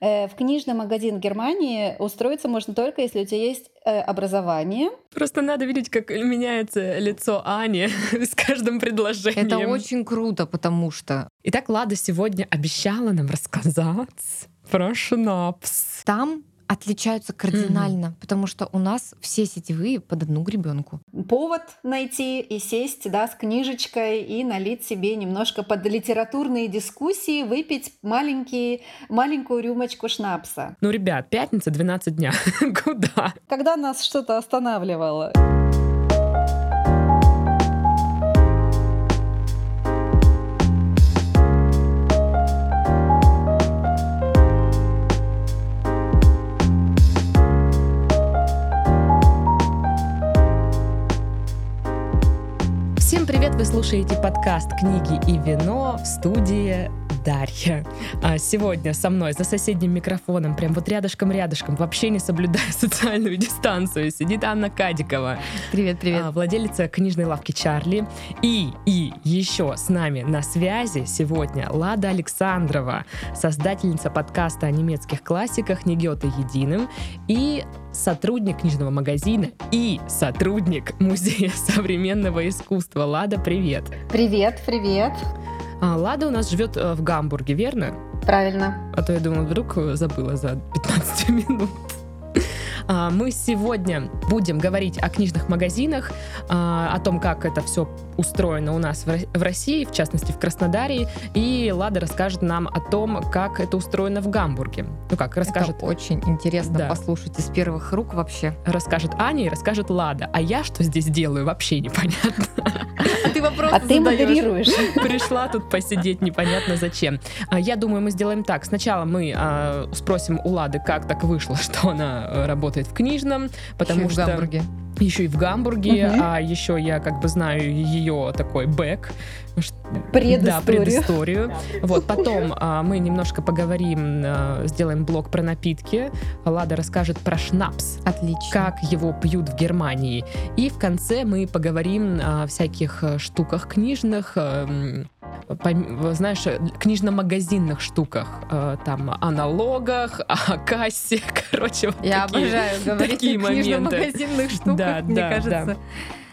Э, в книжный магазин Германии устроиться можно только, если у тебя есть э, образование. Просто надо видеть, как меняется лицо Ани с каждым предложением. Это очень круто, потому что... Итак, Лада сегодня обещала нам рассказать про шнапс. Там отличаются кардинально, mm-hmm. потому что у нас все сетевые под одну гребенку. Повод найти и сесть, да, с книжечкой и налить себе немножко под литературные дискуссии, выпить маленький, маленькую рюмочку шнапса. Ну, ребят, пятница, 12 дня. Куда? Когда нас что-то останавливало. Вы слушаете подкаст «Книги и вино» в студии Дарья. А сегодня со мной за соседним микрофоном, прям вот рядышком-рядышком, вообще не соблюдая социальную дистанцию, сидит Анна Кадикова. Привет, привет. А, владелица книжной лавки Чарли. И, и еще с нами на связи сегодня Лада Александрова, создательница подкаста о немецких классиках «Не Гёте единым» и сотрудник книжного магазина и сотрудник Музея современного искусства. Лада, привет! Привет, привет! А, Лада у нас живет э, в Гамбурге, верно? Правильно. А то я думала, вдруг забыла за 15 минут. А, мы сегодня будем говорить о книжных магазинах, а, о том, как это все устроено у нас в России, в частности в Краснодаре, и Лада расскажет нам о том, как это устроено в Гамбурге. Ну как, расскажет... Это очень интересно да. послушать из первых рук вообще. Расскажет Аня и расскажет Лада. А я что здесь делаю, вообще непонятно. А ты А ты модерируешь. Пришла тут посидеть непонятно зачем. А, я думаю, мы сделаем так. Сначала мы спросим у Лады, как так вышло, что она э, работает в книжном, потому что... в Гамбурге. Еще и в Гамбурге, угу. а еще я как бы знаю ее такой бэк. Предысторию. Да, предысторию. Вот, потом а, мы немножко поговорим, а, сделаем блог про напитки. Лада расскажет про шнапс. Отлично. Как его пьют в Германии. И в конце мы поговорим о всяких э, штуках книжных, а, знаешь, книжно-магазинных штуках, э, там, о налогах, о кассе, короче, вот Я такие, обожаю говорить такие о книжно-магазинных штуках, да, мне да, кажется. Да.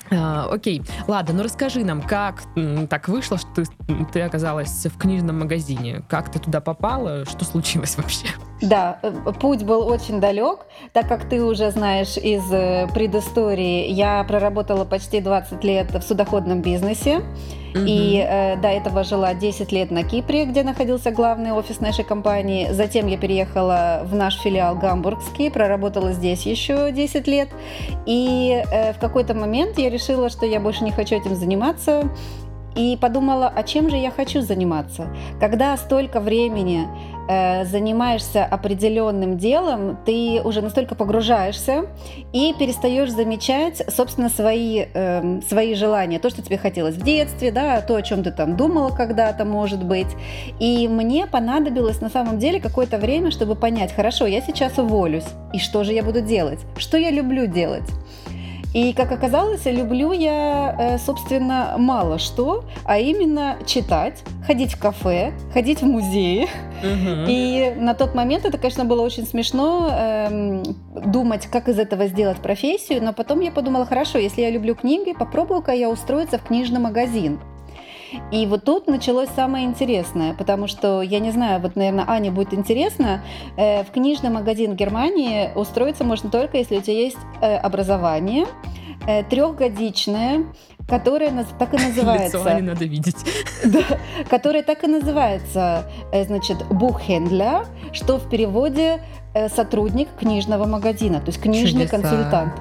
А, окей, ладно, ну расскажи нам, как так вышло, что ты, ты оказалась в книжном магазине? Как ты туда попала? Что случилось вообще? Да, э, путь был очень далек, так как ты уже знаешь из э, предыстории, я проработала почти 20 лет в судоходном бизнесе. И э, до этого жила 10 лет на Кипре, где находился главный офис нашей компании. Затем я переехала в наш филиал Гамбургский, проработала здесь еще 10 лет. И э, в какой-то момент я решила, что я больше не хочу этим заниматься и подумала, а чем же я хочу заниматься. Когда столько времени э, занимаешься определенным делом, ты уже настолько погружаешься и перестаешь замечать, собственно, свои, э, свои желания, то, что тебе хотелось в детстве, да, то, о чем ты там думала когда-то, может быть. И мне понадобилось на самом деле какое-то время, чтобы понять, хорошо, я сейчас уволюсь, и что же я буду делать, что я люблю делать. И, как оказалось, люблю я, э, собственно, мало что, а именно читать, ходить в кафе, ходить в музеи. Угу. И на тот момент это, конечно, было очень смешно эм, думать, как из этого сделать профессию, но потом я подумала, хорошо, если я люблю книги, попробую-ка я устроиться в книжный магазин. И вот тут началось самое интересное, потому что, я не знаю, вот, наверное, Ане будет интересно, э, в книжный магазин в Германии устроиться можно только, если у тебя есть э, образование, э, трехгодичное, которое так и называется. Лицо Ани надо видеть. Да, которое так и называется, значит, буххендля, что в переводе э, сотрудник книжного магазина, то есть книжный Чудеса. консультант.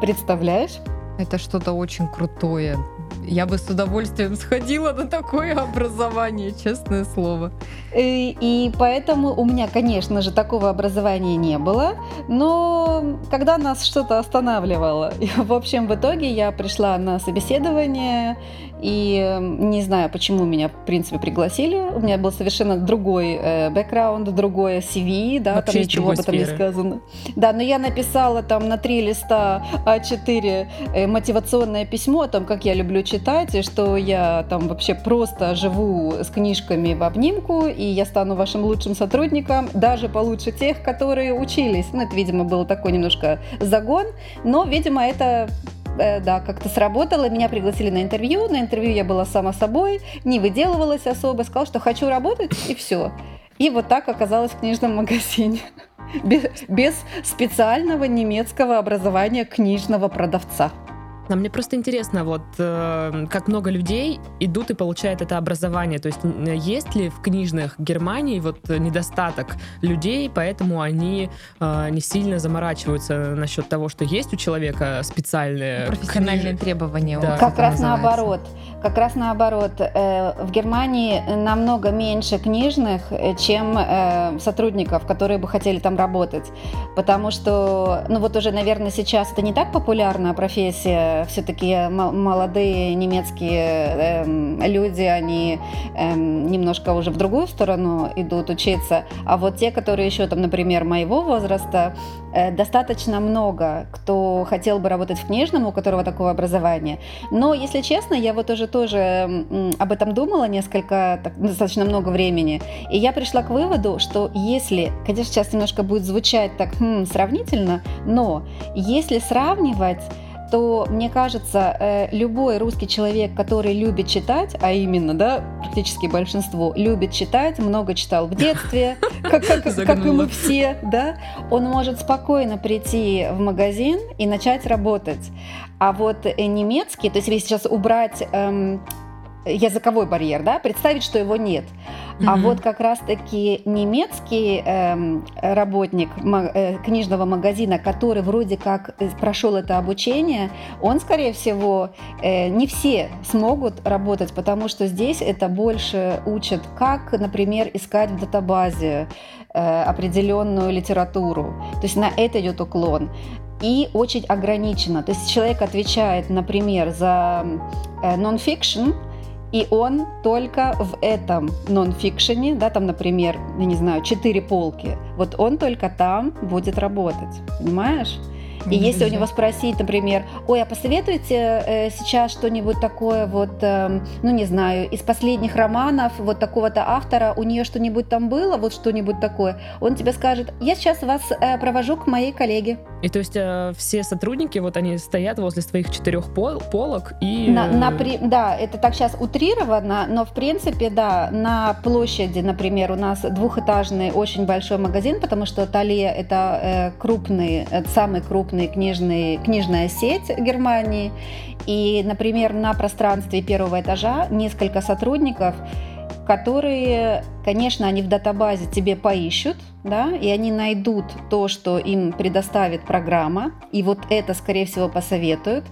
Представляешь? Это что-то очень крутое. Я бы с удовольствием сходила на такое образование, честное слово. И, и поэтому у меня, конечно же, такого образования не было, но когда нас что-то останавливало, в общем, в итоге я пришла на собеседование, и не знаю, почему меня, в принципе, пригласили. У меня был совершенно другой э, бэкграунд, другое CV, да, Вообще там ничего об этом не сказано. Да, но я написала там на три листа А4 э, мотивационное письмо о том, как я люблю читать и что я там вообще просто живу с книжками в обнимку, и я стану вашим лучшим сотрудником, даже получше тех, которые учились. Ну, это, видимо, был такой немножко загон, но, видимо, это да, как-то сработало. Меня пригласили на интервью. На интервью я была сама собой, не выделывалась особо, сказала, что хочу работать, и все. И вот так оказалась в книжном магазине. Без, без специального немецкого образования книжного продавца. А мне просто интересно, вот э, как много людей идут и получают это образование. То есть есть ли в книжных Германии вот недостаток людей, поэтому они э, не сильно заморачиваются насчет того, что есть у человека специальные профессиональные книж... требования. Да. Как раз называется. наоборот. Как раз наоборот. Э, в Германии намного меньше книжных, чем э, сотрудников, которые бы хотели там работать. Потому что, ну вот уже, наверное, сейчас это не так популярная профессия, все-таки молодые немецкие э, люди, они э, немножко уже в другую сторону идут учиться, а вот те, которые еще там, например, моего возраста, э, достаточно много, кто хотел бы работать в книжном, у которого такое образование. Но, если честно, я вот уже тоже об этом думала несколько, так, достаточно много времени, и я пришла к выводу, что если, конечно, сейчас немножко будет звучать так хм, сравнительно, но если сравнивать то, мне кажется, э, любой русский человек, который любит читать, а именно, да, практически большинство, любит читать, много читал в детстве, как, как, как и мы все, да, он может спокойно прийти в магазин и начать работать. А вот э, немецкий, то есть если сейчас убрать эм, языковой барьер, да, представить, что его нет. Mm-hmm. А вот как раз-таки немецкий эм, работник э, книжного магазина, который вроде как э, прошел это обучение, он, скорее всего, э, не все смогут работать, потому что здесь это больше учат, как, например, искать в датабазе э, определенную литературу. То есть на это идет уклон и очень ограничено. То есть человек отвечает, например, за э, non-fiction, и он только в этом нон-фикшене, да, там, например, я не знаю, четыре полки, вот он только там будет работать, понимаешь? И если у него спросить, например, ой, а посоветуйте э, сейчас что-нибудь такое вот, э, ну не знаю, из последних романов вот такого-то автора, у нее что-нибудь там было, вот что-нибудь такое, он тебе скажет, я сейчас вас э, провожу к моей коллеге. И то есть э, все сотрудники, вот они стоят возле своих четырех пол полок и... На, на, да, это так сейчас утрировано, но в принципе, да, на площади, например, у нас двухэтажный очень большой магазин, потому что Талия это крупный, самый крупный крупная книжный, книжная сеть Германии. И, например, на пространстве первого этажа несколько сотрудников, которые, конечно, они в датабазе тебе поищут, да, и они найдут то, что им предоставит программа, и вот это, скорее всего, посоветуют.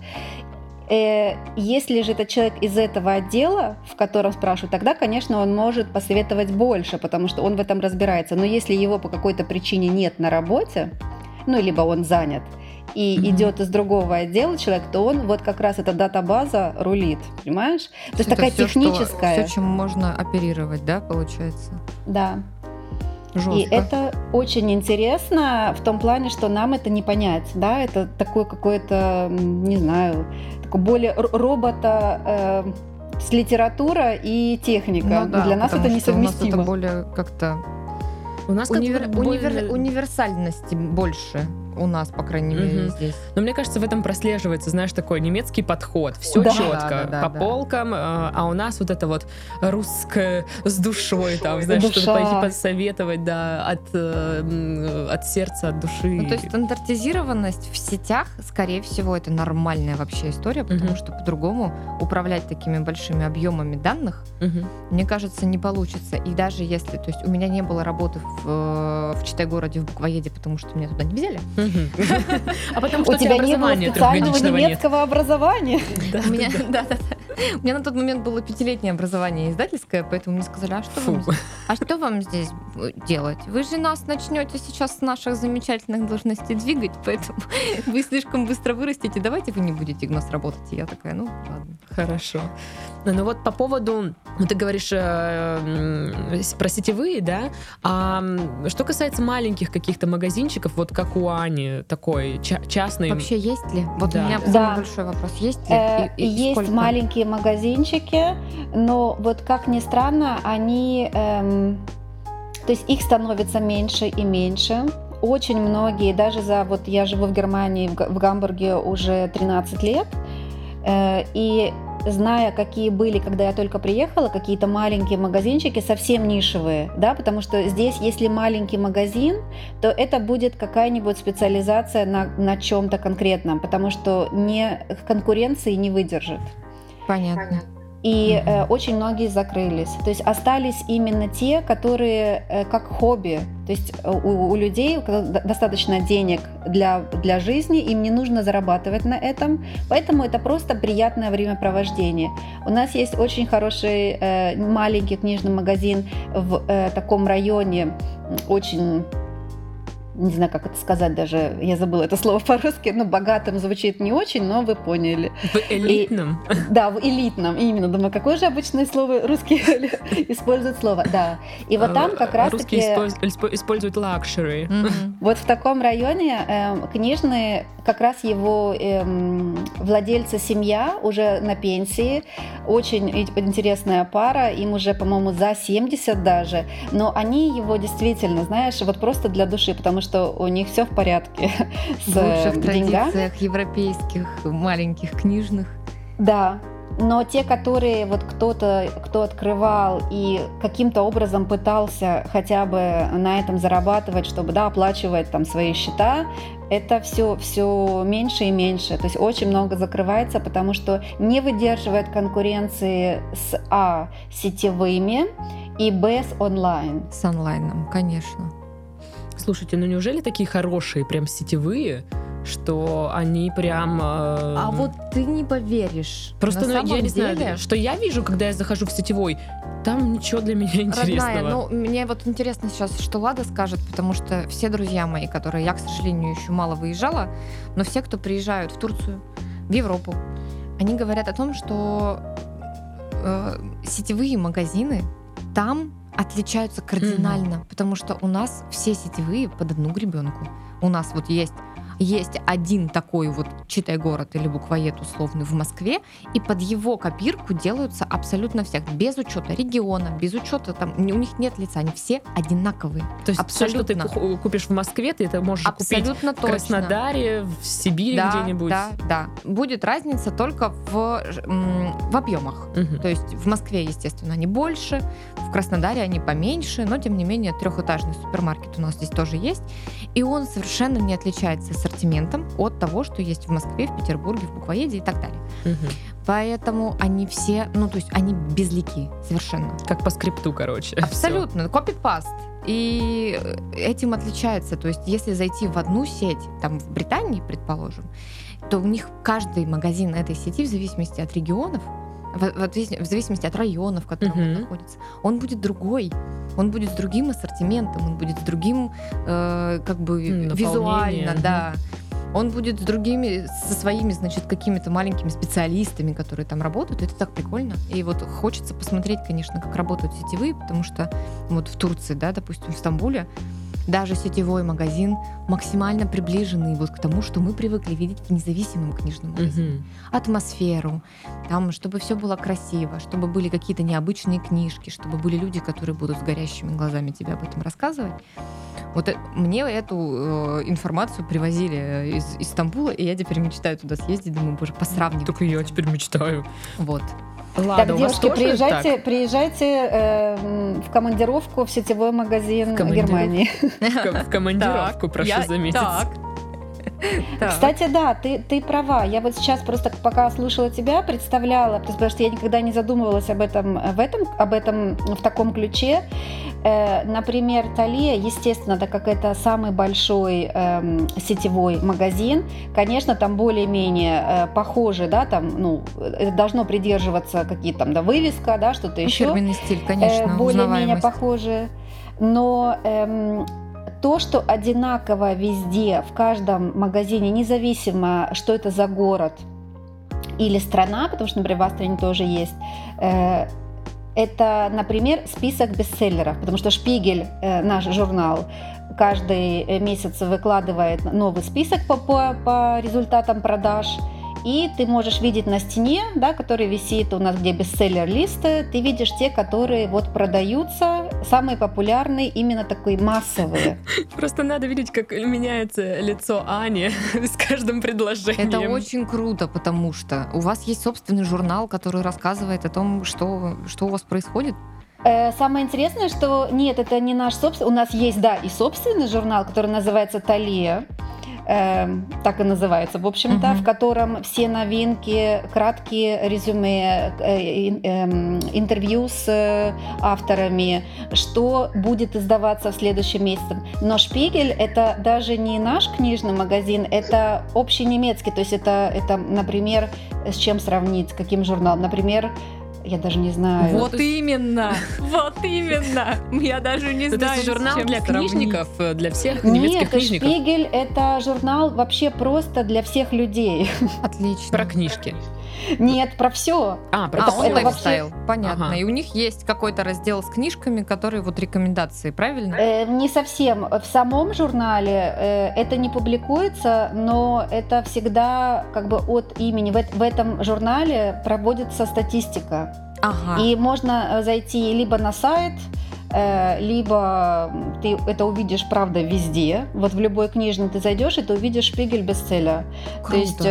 Э, если же это человек из этого отдела, в котором спрашивают, тогда, конечно, он может посоветовать больше, потому что он в этом разбирается. Но если его по какой-то причине нет на работе, ну, либо он занят, и mm-hmm. идет из другого отдела человек, то он вот как раз эта дата-база рулит, понимаешь? То есть такая все, техническая. Что, все, чем можно оперировать, да, получается? Да. Жестко. И это очень интересно в том плане, что нам это не понять, да, это такое какое-то, не знаю, такое более робота э, с литература и техника. Ну, да, Для нас это несовместимо. У нас это более как-то у нас Универ... как универ... универсальности больше у нас, по крайней мере, угу. здесь. Но мне кажется, в этом прослеживается, знаешь, такой немецкий подход. Все да. четко, да, да, по да, полкам, да. а у нас вот это вот русское с душой, там, знаешь, что-то пойти посоветовать, да, от, э, от сердца, от души. Ну, то есть стандартизированность в сетях, скорее всего, это нормальная вообще история, потому угу. что по-другому управлять такими большими объемами данных, угу. мне кажется, не получится. И даже если, то есть у меня не было работы в, в Читай-городе в буквоеде, потому что меня туда не взяли, а потом, что у тебя не было специального немецкого образования. У меня, да, да, У меня на тот момент было пятилетнее образование издательское, поэтому мне сказали, а что, вам, а что вам здесь делать? Вы же нас начнете сейчас с наших замечательных должностей двигать, поэтому вы слишком быстро вырастете, давайте вы не будете у нас работать. И я такая, ну ладно. Хорошо. Ну вот по поводу, ну, ты говоришь э, про сетевые, да? А что касается маленьких каких-то магазинчиков, вот как у Ани, такой частный. Вообще есть ли? Вот да. у меня да. большой вопрос. Есть ли? Э, и, и есть сколько? маленькие магазинчики, но вот как ни странно, они, эм, то есть их становится меньше и меньше очень многие, даже за, вот я живу в Германии, в, в Гамбурге уже 13 лет, э, и зная, какие были, когда я только приехала, какие-то маленькие магазинчики, совсем нишевые, да, потому что здесь, если маленький магазин, то это будет какая-нибудь специализация на, на чем-то конкретном, потому что не конкуренции не выдержит. Понятно и э, очень многие закрылись. То есть остались именно те, которые э, как хобби. То есть э, у, у людей достаточно денег для, для жизни, им не нужно зарабатывать на этом, поэтому это просто приятное времяпровождение. У нас есть очень хороший э, маленький книжный магазин в э, таком районе, очень не знаю, как это сказать даже, я забыла это слово по-русски, но богатым звучит не очень, но вы поняли. В элитном? И, да, в элитном, именно. Думаю, какое же обычное слово русские используют слово, да. И вот там как раз таки... Русские используют luxury. Вот в таком районе э, книжные, как раз его э, владельцы семья уже на пенсии, очень интересная пара, им уже, по-моему, за 70 даже, но они его действительно, знаешь, вот просто для души, потому что что у них все в порядке с лучших традициях европейских маленьких книжных. Да, но те, которые вот кто-то, кто открывал и каким-то образом пытался хотя бы на этом зарабатывать, чтобы да, оплачивать там свои счета, это все, все меньше и меньше. То есть очень много закрывается, потому что не выдерживает конкуренции с А сетевыми и Б с онлайн. С онлайном, конечно. Слушайте, ну неужели такие хорошие, прям сетевые, что они прям... Э... А вот ты не поверишь. Просто ну, я не деле... знаю, что я вижу, когда я захожу в сетевой, там ничего для меня интересного. Родная, ну мне вот интересно сейчас, что Лада скажет, потому что все друзья мои, которые я, к сожалению, еще мало выезжала, но все, кто приезжают в Турцию, в Европу, они говорят о том, что э, сетевые магазины там отличаются кардинально, mm-hmm. потому что у нас все сетевые под одну гребенку. У нас вот есть есть один такой вот, читай город или буквоед условный в Москве, и под его копирку делаются абсолютно всех, без учета региона, без учета там, у них нет лица, они все одинаковые. То есть абсолютно. все, что ты купишь в Москве, ты это можешь абсолютно купить точно. в Краснодаре, в Сибири да, где-нибудь. Да, да. Будет разница только в, в объемах. Угу. То есть в Москве, естественно, они больше, в Краснодаре они поменьше, но тем не менее трехэтажный супермаркет у нас здесь тоже есть, и он совершенно не отличается с ассортиментом от того, что есть в Москве, в Петербурге, в Буквоеде и так далее. Угу. Поэтому они все, ну то есть они безлики совершенно. Как по скрипту, короче. Абсолютно, копипаст. И этим отличается. То есть если зайти в одну сеть, там в Британии, предположим, то у них каждый магазин этой сети, в зависимости от регионов, в, в, в зависимости от района, в котором uh-huh. он находится, он будет другой. Он будет с другим ассортиментом, он будет с другим, э, как бы визуально, да. Он будет с другими, со своими, значит, какими-то маленькими специалистами, которые там работают. Это так прикольно. И вот хочется посмотреть, конечно, как работают сетевые, потому что вот в Турции, да, допустим, в Стамбуле, даже сетевой магазин максимально приближенный вот к тому, что мы привыкли видеть к независимым книжным магазинам. Угу. Атмосферу, там, чтобы все было красиво, чтобы были какие-то необычные книжки, чтобы были люди, которые будут с горящими глазами тебе об этом рассказывать. Вот э, мне эту э, информацию привозили из, из Стамбула, и я теперь мечтаю туда съездить, думаю, боже, посравнить. Только я теперь мечтаю. Вот. Ладно, так, девушки, приезжайте, так? приезжайте э, в командировку в сетевой магазин в Германии. В командировку, прошу заметить. Кстати, да, ты, ты права. Я вот сейчас просто пока слушала тебя, представляла, потому что я никогда не задумывалась об этом, в этом, об этом в таком ключе. Э, например, Талия, естественно, так как это самый большой э, сетевой магазин, конечно, там более-менее э, похоже, да, там, ну, это должно придерживаться какие-то там, да, вывеска, да, что-то еще. Фирменный стиль, конечно, э, Более-менее похоже. Но эм, то, что одинаково везде, в каждом магазине, независимо, что это за город, или страна, потому что, например, в Австрии тоже есть. Э, это, например, список бестселлеров, потому что Шпигель, э, наш журнал, каждый месяц выкладывает новый список по, по, по результатам продаж – и ты можешь видеть на стене, да, который висит у нас, где бестселлер-листы, ты видишь те, которые вот продаются, самые популярные, именно такой массовые. Просто надо видеть, как меняется лицо Ани с каждым предложением. Это очень круто, потому что у вас есть собственный журнал, который рассказывает о том, что, что у вас происходит. Э, самое интересное, что нет, это не наш собственный. У нас есть, да, и собственный журнал, который называется Талия э, так и называется, в общем-то, угу. в котором все новинки, краткие резюме, э, э, интервью с э, авторами, что будет издаваться в следующем месяце. Но Шпигель это даже не наш книжный магазин, это общий немецкий, то есть это, это например, с чем сравнить, каким журналом, например, я даже не знаю. Вот есть... именно, вот именно. Я даже не знаю. Это журнал для книжников, э, для всех немецких Нет, книжников. Шпигель это журнал вообще просто для всех людей. Отлично. Про книжки. Нет, про все. А, про а, он лайфстайл. Понятно. Ага. И у них есть какой-то раздел с книжками, которые вот рекомендации, правильно? Э, не совсем. В самом журнале э, это не публикуется, но это всегда как бы от имени. В, в этом журнале проводится статистика. Ага. И можно э, зайти либо на сайт, э, либо ты это увидишь, правда, везде. Вот в любой книжной ты зайдешь, и ты увидишь шпигель бестселлера. Круто. То есть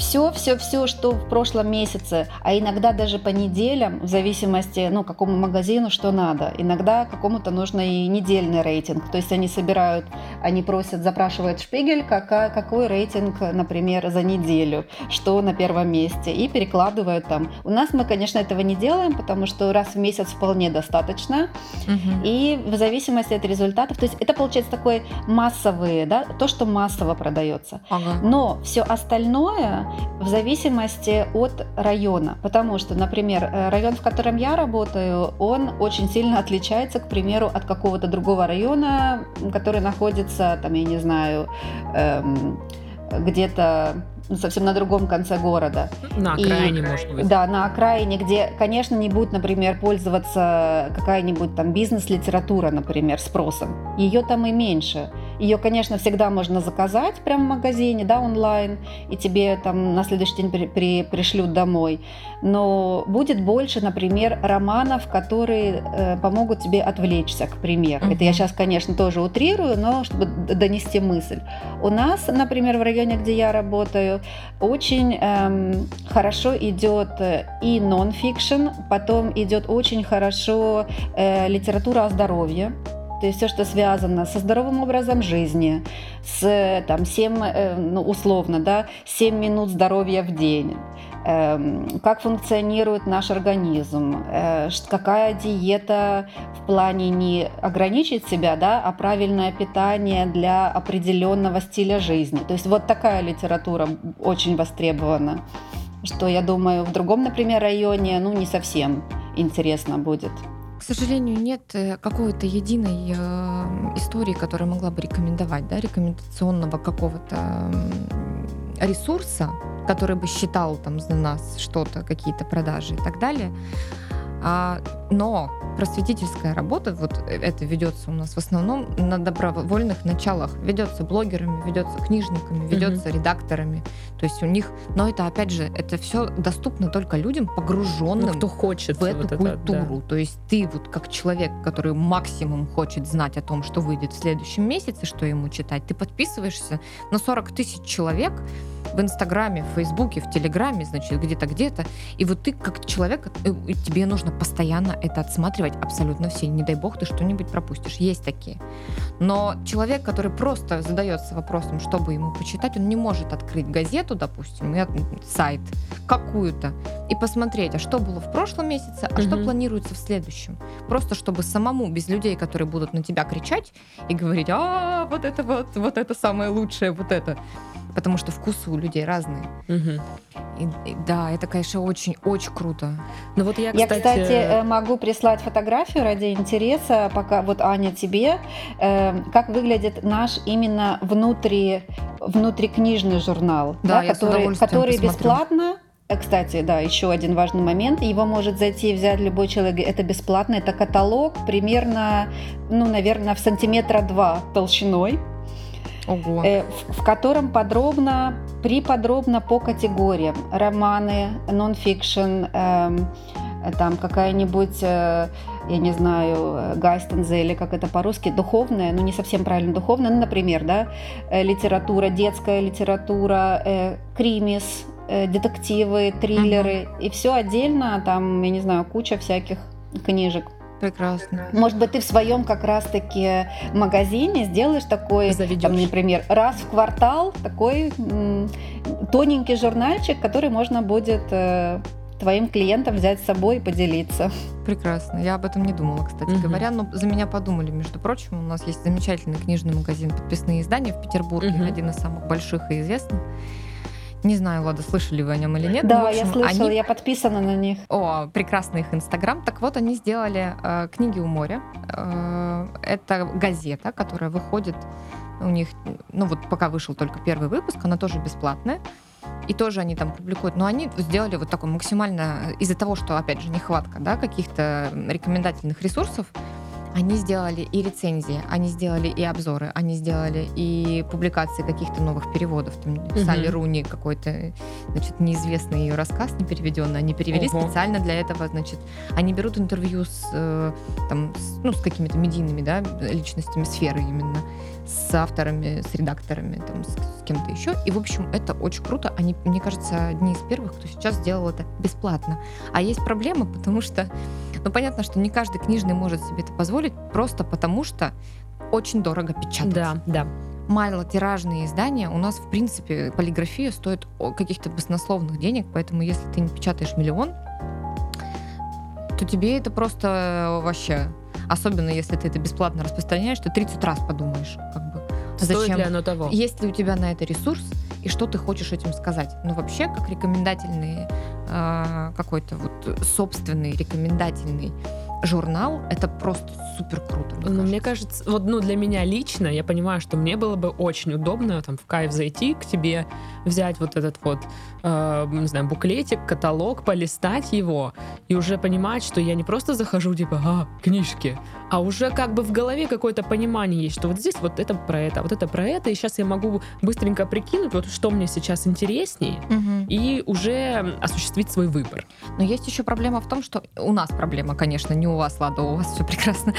э, все, все, все, что в прошлом месяце, а иногда даже по неделям, в зависимости, ну, какому магазину что надо. Иногда какому-то нужно и недельный рейтинг. То есть они собирают, они просят, запрашивают шпигель, какая, какой рейтинг, например, за неделю, что на первом месте, и перекладывают там. У нас мы, конечно, этого не делаем, потому что раз в месяц вполне достаточно. Угу. И в зависимости от результатов, то есть это получается такое массовые, да, то, что массово продается. Ага. Но все остальное в зависимости от района. Потому что, например, э, район, в котором я работаю, он очень сильно отличается, к примеру, от какого-то другого района, который находится, там, я не знаю, эм, где-то совсем на другом конце города. На окраине, и, может быть. Да, на окраине, где, конечно, не будет, например, пользоваться какая-нибудь там бизнес-литература, например, спросом. Ее там и меньше. Ее, конечно, всегда можно заказать прямо в магазине, да, онлайн, и тебе там на следующий день при, при, пришлют домой. Но будет больше, например, романов, которые э, помогут тебе отвлечься, к примеру. Это я сейчас, конечно, тоже утрирую, но чтобы донести мысль. У нас, например, в районе, где я работаю, очень эм, хорошо идет э, и нон-фикшн, потом идет очень хорошо э, литература о здоровье то есть все, что связано со здоровым образом жизни, с там 7, э, ну, условно, да, 7 минут здоровья в день, эм, как функционирует наш организм, э, какая диета в плане не ограничить себя, да, а правильное питание для определенного стиля жизни. То есть вот такая литература очень востребована, что я думаю в другом, например, районе, ну не совсем интересно будет. К сожалению, нет э, какой-то единой э, истории, которая могла бы рекомендовать, да, рекомендационного какого-то ресурса, который бы считал там за нас что-то, какие-то продажи и так далее. А, но просветительская работа, вот это ведется у нас в основном на добровольных началах. Ведется блогерами, ведется книжниками, ведется mm-hmm. редакторами. То есть у них, но это опять же, это все доступно только людям, погруженным ну, кто хочет в эту вот культуру. Это, да. То есть ты вот как человек, который максимум хочет знать о том, что выйдет в следующем месяце, что ему читать, ты подписываешься на 40 тысяч человек, в Инстаграме, в Фейсбуке, в Телеграме, значит, где-то, где-то. И вот ты как человек, э, тебе нужно постоянно это отсматривать абсолютно все. Не дай бог ты что-нибудь пропустишь. Есть такие. Но человек, который просто задается вопросом, чтобы ему почитать, он не может открыть газету, допустим, сайт какую-то и посмотреть, а что было в прошлом месяце, а угу. что планируется в следующем. Просто чтобы самому, без людей, которые будут на тебя кричать и говорить, а, вот это вот, вот это самое лучшее, вот это потому что вкусы у людей разные. Угу. И, и, да, это, конечно, очень-очень круто. Ну вот я, кстати... я, кстати, э, могу прислать фотографию ради интереса, пока вот Аня тебе, э, как выглядит наш именно внутри внутрикнижный журнал, да, да, который, который бесплатно Э, кстати, да, еще один важный момент. Его может зайти и взять любой человек. Это бесплатно. Это каталог примерно, ну, наверное, в сантиметра два толщиной. Ого. Э, в, котором подробно, приподробно по категориям. Романы, нон-фикшн, э, там какая-нибудь, э, я не знаю, Гайстензе или как это по-русски, духовная, ну не совсем правильно духовная, ну, например, да, э, литература, детская литература, кримис, детективы, триллеры, угу. и все отдельно, там, я не знаю, куча всяких книжек. Прекрасно. Может быть, ты в своем как раз-таки магазине сделаешь такой, там, например, раз в квартал такой тоненький журнальчик, который можно будет э, твоим клиентам взять с собой и поделиться. Прекрасно. Я об этом не думала, кстати угу. говоря, но за меня подумали. Между прочим, у нас есть замечательный книжный магазин «Подписные издания» в Петербурге, угу. один из самых больших и известных. Не знаю, Лада, слышали вы о нем или нет. Да, общем, я слышала, они... я подписана на них. О, прекрасный их инстаграм. Так вот, они сделали э, книги у моря. Э, это газета, которая выходит у них, ну вот пока вышел только первый выпуск, она тоже бесплатная. И тоже они там публикуют. Но они сделали вот такой максимально, из-за того, что, опять же, нехватка да, каких-то рекомендательных ресурсов, они сделали и рецензии, они сделали и обзоры, они сделали и публикации каких-то новых переводов. Там mm-hmm. Салли Руни какой-то, значит, неизвестный ее рассказ не переведенный. Они перевели Ого. специально для этого, значит, они берут интервью с, э, там, с, ну, с какими-то медийными, да, личностями сферы именно с авторами, с редакторами, там, с, с кем-то еще. И, в общем, это очень круто. Они, мне кажется, одни из первых, кто сейчас сделал это бесплатно. А есть проблема, потому что, ну, понятно, что не каждый книжный может себе это позволить, просто потому что очень дорого печатать. Да, да малотиражные издания у нас, в принципе, полиграфия стоит каких-то баснословных денег, поэтому если ты не печатаешь миллион, то тебе это просто вообще Особенно если ты это бесплатно распространяешь, ты 30 раз подумаешь, как бы. Стоит зачем? ли оно того? Есть ли у тебя на это ресурс, и что ты хочешь этим сказать? Ну, вообще, как рекомендательный, э, какой-то вот собственный рекомендательный журнал, это просто супер круто. Мне, ну, мне кажется, вот ну, для меня лично, я понимаю, что мне было бы очень удобно там в кайф зайти к тебе, взять вот этот вот, э, не знаю, буклетик, каталог, полистать его и уже понимать, что я не просто захожу, типа, а, книжки, а уже как бы в голове какое-то понимание есть, что вот здесь вот это про это, вот это про это, и сейчас я могу быстренько прикинуть, вот что мне сейчас интереснее, угу. и уже осуществить свой выбор. Но есть еще проблема в том, что у нас проблема, конечно, не у вас, Лада, у вас все прекрасно.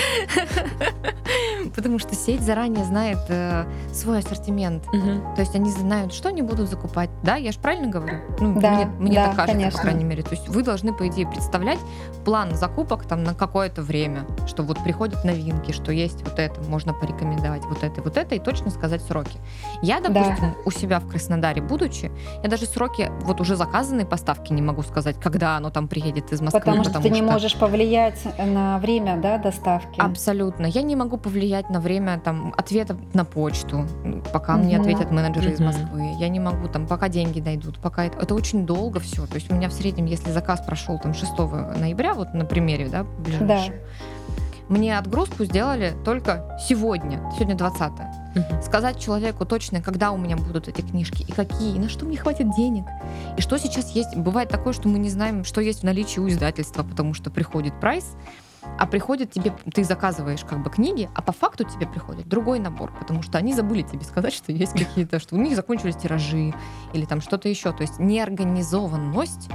Потому что сеть заранее знает э, свой ассортимент. То есть они знают, что они будут закупать. Да, я же правильно говорю? Ну, да, мне, мне да, так кажется, конечно. по крайней мере. То есть вы должны, по идее, представлять план закупок там на какое-то время, что вот приходят новинки, что есть вот это, можно порекомендовать вот это, вот это, и точно сказать сроки. Я, допустим, да. у себя в Краснодаре, будучи, я даже сроки вот уже заказанной поставки не могу сказать, когда оно там приедет из Москвы. Потому, потому что ты не можешь повлиять на время да, доставки. Абсолютно. Я не могу повлиять на время там, ответа на почту, пока mm-hmm. мне ответят менеджеры mm-hmm. из Москвы. Я не могу, там, пока деньги дойдут, пока это, это очень долго все. То есть у меня в среднем, если заказ прошел там 6 ноября, вот на примере, да, ближайшем, да. мне отгрузку сделали только сегодня, сегодня 20 Угу. Сказать человеку точно, когда у меня будут эти книжки и какие, и на что мне хватит денег. И что сейчас есть. Бывает такое, что мы не знаем, что есть в наличии у издательства, потому что приходит прайс, а приходит тебе, ты заказываешь как бы книги, а по факту тебе приходит другой набор, потому что они забыли тебе сказать, что есть какие-то, что у них закончились тиражи или там что-то еще. То есть неорганизованность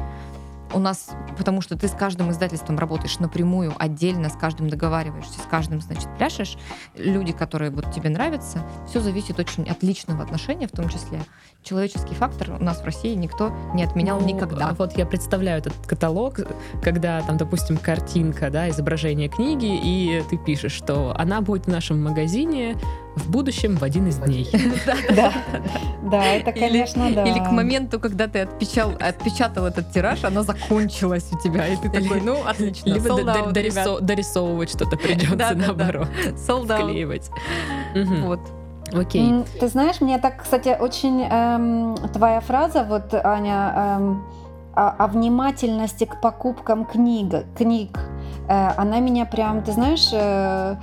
у нас, потому что ты с каждым издательством работаешь напрямую, отдельно, с каждым договариваешься, с каждым, значит, пляшешь. Люди, которые вот тебе нравятся, все зависит очень от личного отношения, в том числе. Человеческий фактор у нас в России никто не отменял ну, никогда. Вот я представляю этот каталог, когда там, допустим, картинка, да, изображение книги, и ты пишешь, что она будет в нашем магазине в будущем в один из дней. Да, да, это, конечно, да. Или к моменту, когда ты отпечатал этот тираж, она закончилась у тебя, и ты такой, ну, отлично, Либо дорисовывать что-то придется, наоборот. Склеивать. Вот. Окей. Ты знаешь, мне так, кстати, очень эм, твоя фраза, вот, Аня, эм, о, о внимательности к покупкам книг, книг, э, она меня прям, ты знаешь, э,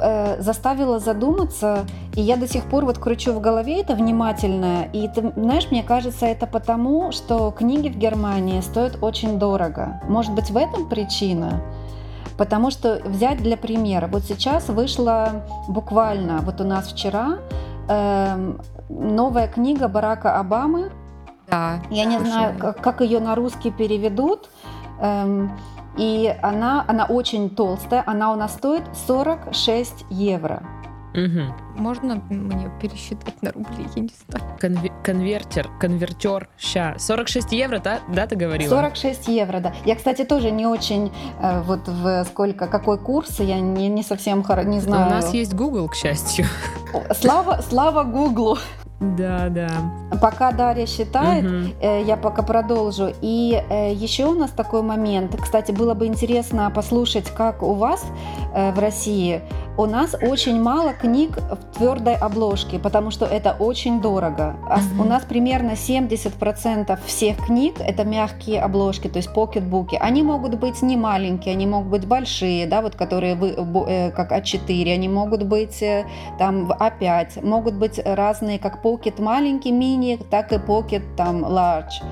э, заставило задуматься, и я до сих пор вот кручу в голове это внимательно. И ты знаешь, мне кажется, это потому, что книги в Германии стоят очень дорого. Может быть, в этом причина? Потому что взять для примера, вот сейчас вышла буквально, вот у нас вчера, э, новая книга Барака Обамы. Да. Я не знаю, как, как ее на русский переведут. Эм, и она, она очень толстая, она у нас стоит 46 евро. Угу. Можно мне пересчитать на рубли, я не знаю. Конве- конвертер, конвертер, ща. 46 евро, да, да, ты говорила? 46 евро, да. Я, кстати, тоже не очень э, вот в сколько, какой курс, я не, не совсем не знаю. У нас есть Google, к счастью. Слава, слава Гуглу. Да, да. Пока Дарья считает, угу. я пока продолжу. И э, еще у нас такой момент. Кстати, было бы интересно послушать, как у вас э, в России. У нас очень мало книг в твердой обложке, потому что это очень дорого. Угу. У нас примерно 70% всех книг это мягкие обложки, то есть покетбуки. Они могут быть не маленькие, они могут быть большие, да, вот которые вы, как А4, они могут быть там в А5, могут быть разные, как по Pocket маленький, мини, так и Pocket там large.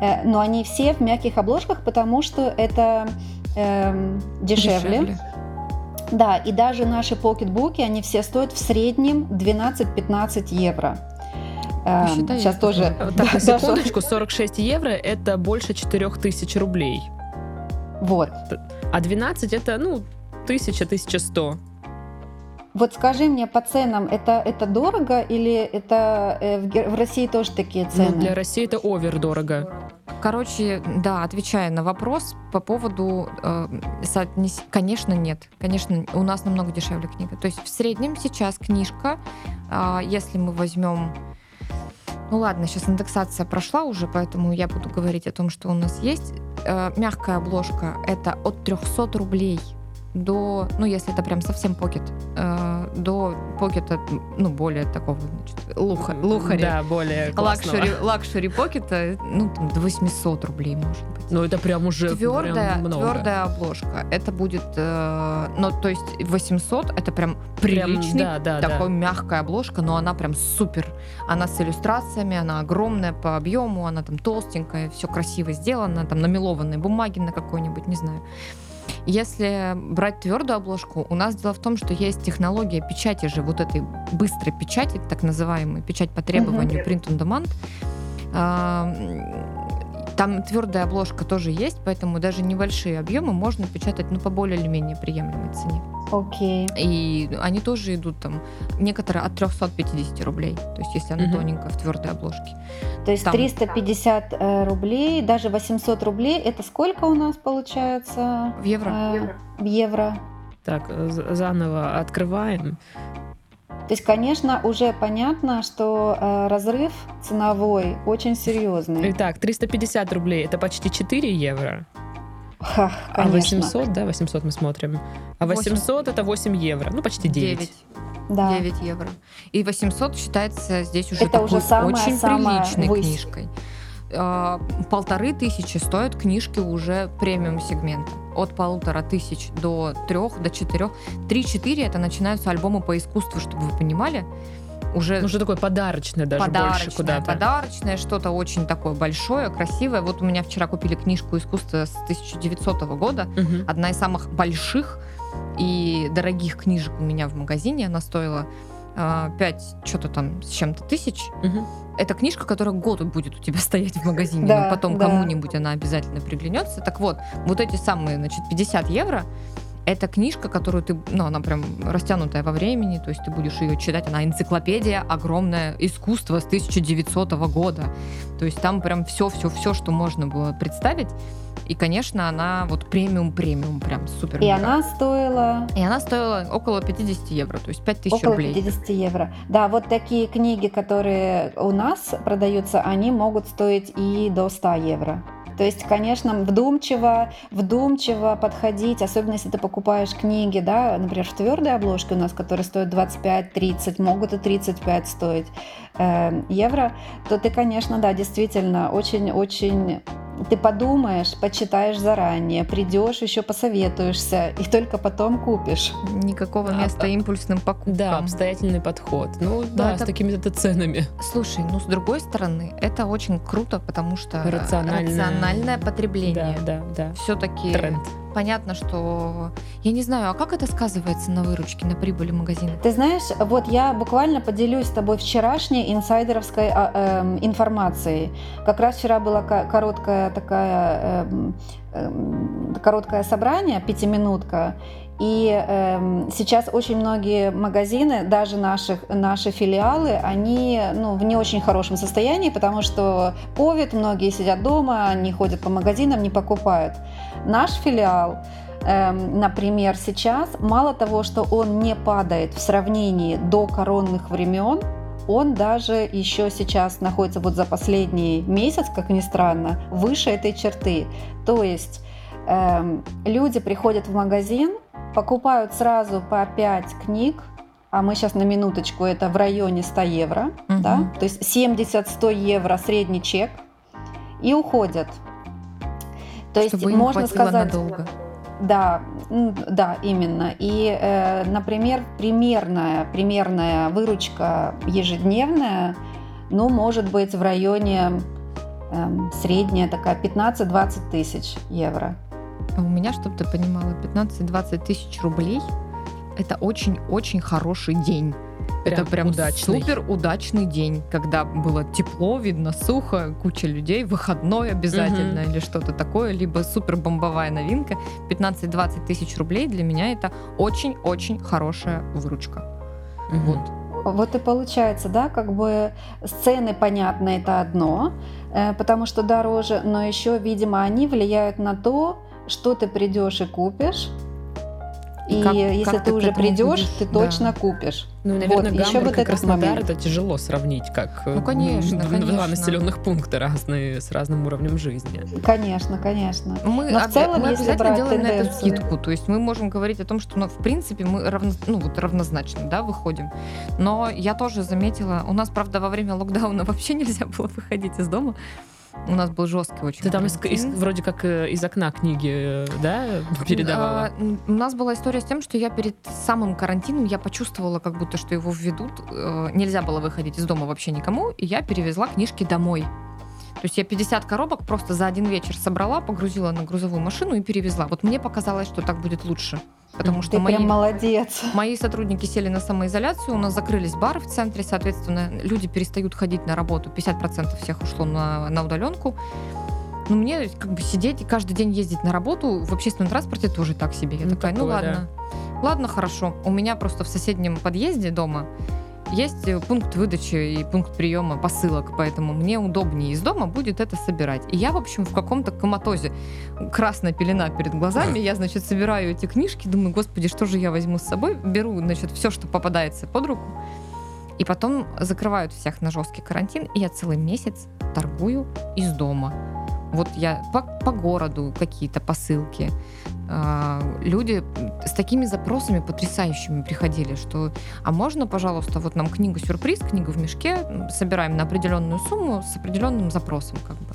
Э, но они все в мягких обложках, потому что это э, дешевле. дешевле. Да, и даже наши покетбуки, они все стоят в среднем 12-15 евро. Э, сейчас тоже... Так, на секундочку, 46 евро – это больше 4000 рублей. Вот. А 12 – это, ну, 1000-1100. Вот скажи мне по ценам, это, это дорого или это э, в, в России тоже такие цены? Ну, для России это овер дорого. Короче, да, отвечая на вопрос по поводу, э, соотнес... конечно, нет. Конечно, у нас намного дешевле книга. То есть в среднем сейчас книжка, э, если мы возьмем ну ладно, сейчас индексация прошла уже, поэтому я буду говорить о том, что у нас есть. Э, мягкая обложка это от 300 рублей до, ну, если это прям совсем pocket, э, до pocket а, ну, более такого, значит, луха, лухаря. Да, более luxury, luxury pocket а, ну, там, до 800 рублей, может быть. Ну, это прям уже твердая, прям много. Твердая обложка. Это будет, э, ну, то есть 800, это прям приличный, прям, да, да, такой да. мягкая обложка, но она прям супер. Она с иллюстрациями, она огромная по объему, она там толстенькая, все красиво сделано, там на мелованной бумаги на какой-нибудь, не знаю. Если брать твердую обложку, у нас дело в том, что есть технология печати же, вот этой быстрой печати, так называемой, печать по требованию, uh-huh. print on demand. Там твердая обложка тоже есть, поэтому даже небольшие объемы можно печатать ну, по более или менее приемлемой цене. Окей. Okay. И они тоже идут там, некоторые от 350 рублей, то есть если она uh-huh. тоненькая в твердой обложке. То есть там... 350 э, рублей, даже 800 рублей, это сколько у нас получается? В евро. Э, в евро. Так, заново открываем. То есть, конечно, уже понятно, что э, разрыв ценовой очень серьезный. Итак, 350 рублей это почти 4 евро. Ха, а 800, да, 800 мы смотрим. А 800 8. это 8 евро, ну почти 9. 9. Да. 9 евро. И 800 считается здесь уже это такой уже самая, очень самая приличной высь. книжкой. А, полторы тысячи стоят книжки уже премиум сегмента. От полутора тысяч до трех, до четырех. Три-четыре это начинаются альбомы по искусству, чтобы вы понимали. Уже, уже такое подарочное даже подарочное, больше куда-то. Подарочное, что-то очень такое большое, красивое. Вот у меня вчера купили книжку искусства с 1900 года. Угу. Одна из самых больших и дорогих книжек у меня в магазине. Она стоила 5 что-то там с чем-то тысяч. Угу. Это книжка, которая год будет у тебя стоять в магазине, да, но потом да. кому-нибудь она обязательно приглянется. Так вот, вот эти самые, значит, 50 евро, это книжка, которую ты, ну, она прям растянутая во времени, то есть ты будешь ее читать, она энциклопедия, огромное искусство с 1900 года. То есть там прям все-все-все, что можно было представить. И, конечно, она вот премиум-премиум, прям супер. И она стоила? И она стоила около 50 евро, то есть 5000 около рублей. Около 50 евро. Да, вот такие книги, которые у нас продаются, они могут стоить и до 100 евро. То есть, конечно, вдумчиво, вдумчиво подходить, особенно если ты покупаешь книги, да, например, в твердой обложке у нас, которые стоят 25-30, могут и 35 стоить э, евро, то ты, конечно, да, действительно очень-очень ты подумаешь, почитаешь заранее, придешь, еще посоветуешься, и только потом купишь. Никакого а, места а, импульсным покупкам. Да, обстоятельный подход. Ну Но да, это... с такими-то ценами. Слушай, ну с другой стороны, это очень круто, потому что рациональное, рациональное потребление. Да, да, да. Все-таки тренд понятно, что я не знаю, а как это сказывается на выручке, на прибыли магазина? Ты знаешь, вот я буквально поделюсь с тобой вчерашней инсайдеровской э, э, информацией. Как раз вчера была короткая такая э, короткое собрание, пятиминутка, и э, сейчас очень многие магазины, даже наших, наши филиалы, они ну, в не очень хорошем состоянии, потому что COVID, многие сидят дома, не ходят по магазинам, не покупают. Наш филиал, э, например, сейчас, мало того, что он не падает в сравнении до коронных времен, он даже еще сейчас находится вот за последний месяц, как ни странно, выше этой черты. То есть э, люди приходят в магазин, покупают сразу по 5 книг, а мы сейчас на минуточку, это в районе 100 евро, угу. да, то есть 70-100 евро средний чек, и уходят. То Чтобы есть можно сказать, надолго. да, да, именно. И, э, например, примерная примерная выручка ежедневная, ну, может быть в районе э, средняя такая 15-20 тысяч евро. А у меня, чтобы ты понимала, 15-20 тысяч рублей – это очень-очень хороший день. Прям это прям удачный. супер удачный день, когда было тепло, видно сухо, куча людей, выходной обязательно угу. или что-то такое, либо супер бомбовая новинка. 15-20 тысяч рублей для меня это очень-очень хорошая выручка. Угу. Вот. Вот и получается, да, как бы сцены понятно, это одно, э, потому что дороже, но еще, видимо, они влияют на то, что ты придешь и купишь. И, как, если как ты, ты уже придешь, будешь? ты точно да. купишь. Ну, наверное, вот, еще вот и Краснодар момент. это тяжело сравнить, как ну, конечно, два конечно. населенных пункта разные с разным уровнем жизни. Конечно, конечно. Мы, Но в целом, мы если обязательно делаем тенденции... на эту скидку. То есть мы можем говорить о том, что, ну, в принципе, мы равно, ну, вот равнозначно да, выходим. Но я тоже заметила, у нас, правда, во время локдауна вообще нельзя было выходить из дома. У нас был жесткий очень. Ты там из, из, вроде как э, из окна книги, да, передавала? А, у нас была история с тем, что я перед самым карантином я почувствовала, как будто что его введут. Э, нельзя было выходить из дома вообще никому, и я перевезла книжки домой. То есть я 50 коробок просто за один вечер собрала, погрузила на грузовую машину и перевезла. Вот мне показалось, что так будет лучше. Потому что Ты мои, прям молодец. Мои сотрудники сели на самоизоляцию, у нас закрылись бары в центре, соответственно, люди перестают ходить на работу, 50% всех ушло на, на удаленку. Ну, мне как бы сидеть и каждый день ездить на работу в общественном транспорте тоже так себе. Я ну, такая, ну такое, ну ладно. Да. Ладно, хорошо. У меня просто в соседнем подъезде дома есть э, пункт выдачи и пункт приема посылок, поэтому мне удобнее из дома будет это собирать. И я, в общем, в каком-то коматозе. Красная пелена перед глазами, я, значит, собираю эти книжки, думаю, господи, что же я возьму с собой? Беру, значит, все, что попадается под руку. И потом закрывают всех на жесткий карантин, и я целый месяц торгую из дома. Вот я по, по городу какие-то посылки, люди с такими запросами потрясающими приходили, что а можно, пожалуйста, вот нам книгу сюрприз, книгу в мешке, собираем на определенную сумму с определенным запросом, как бы.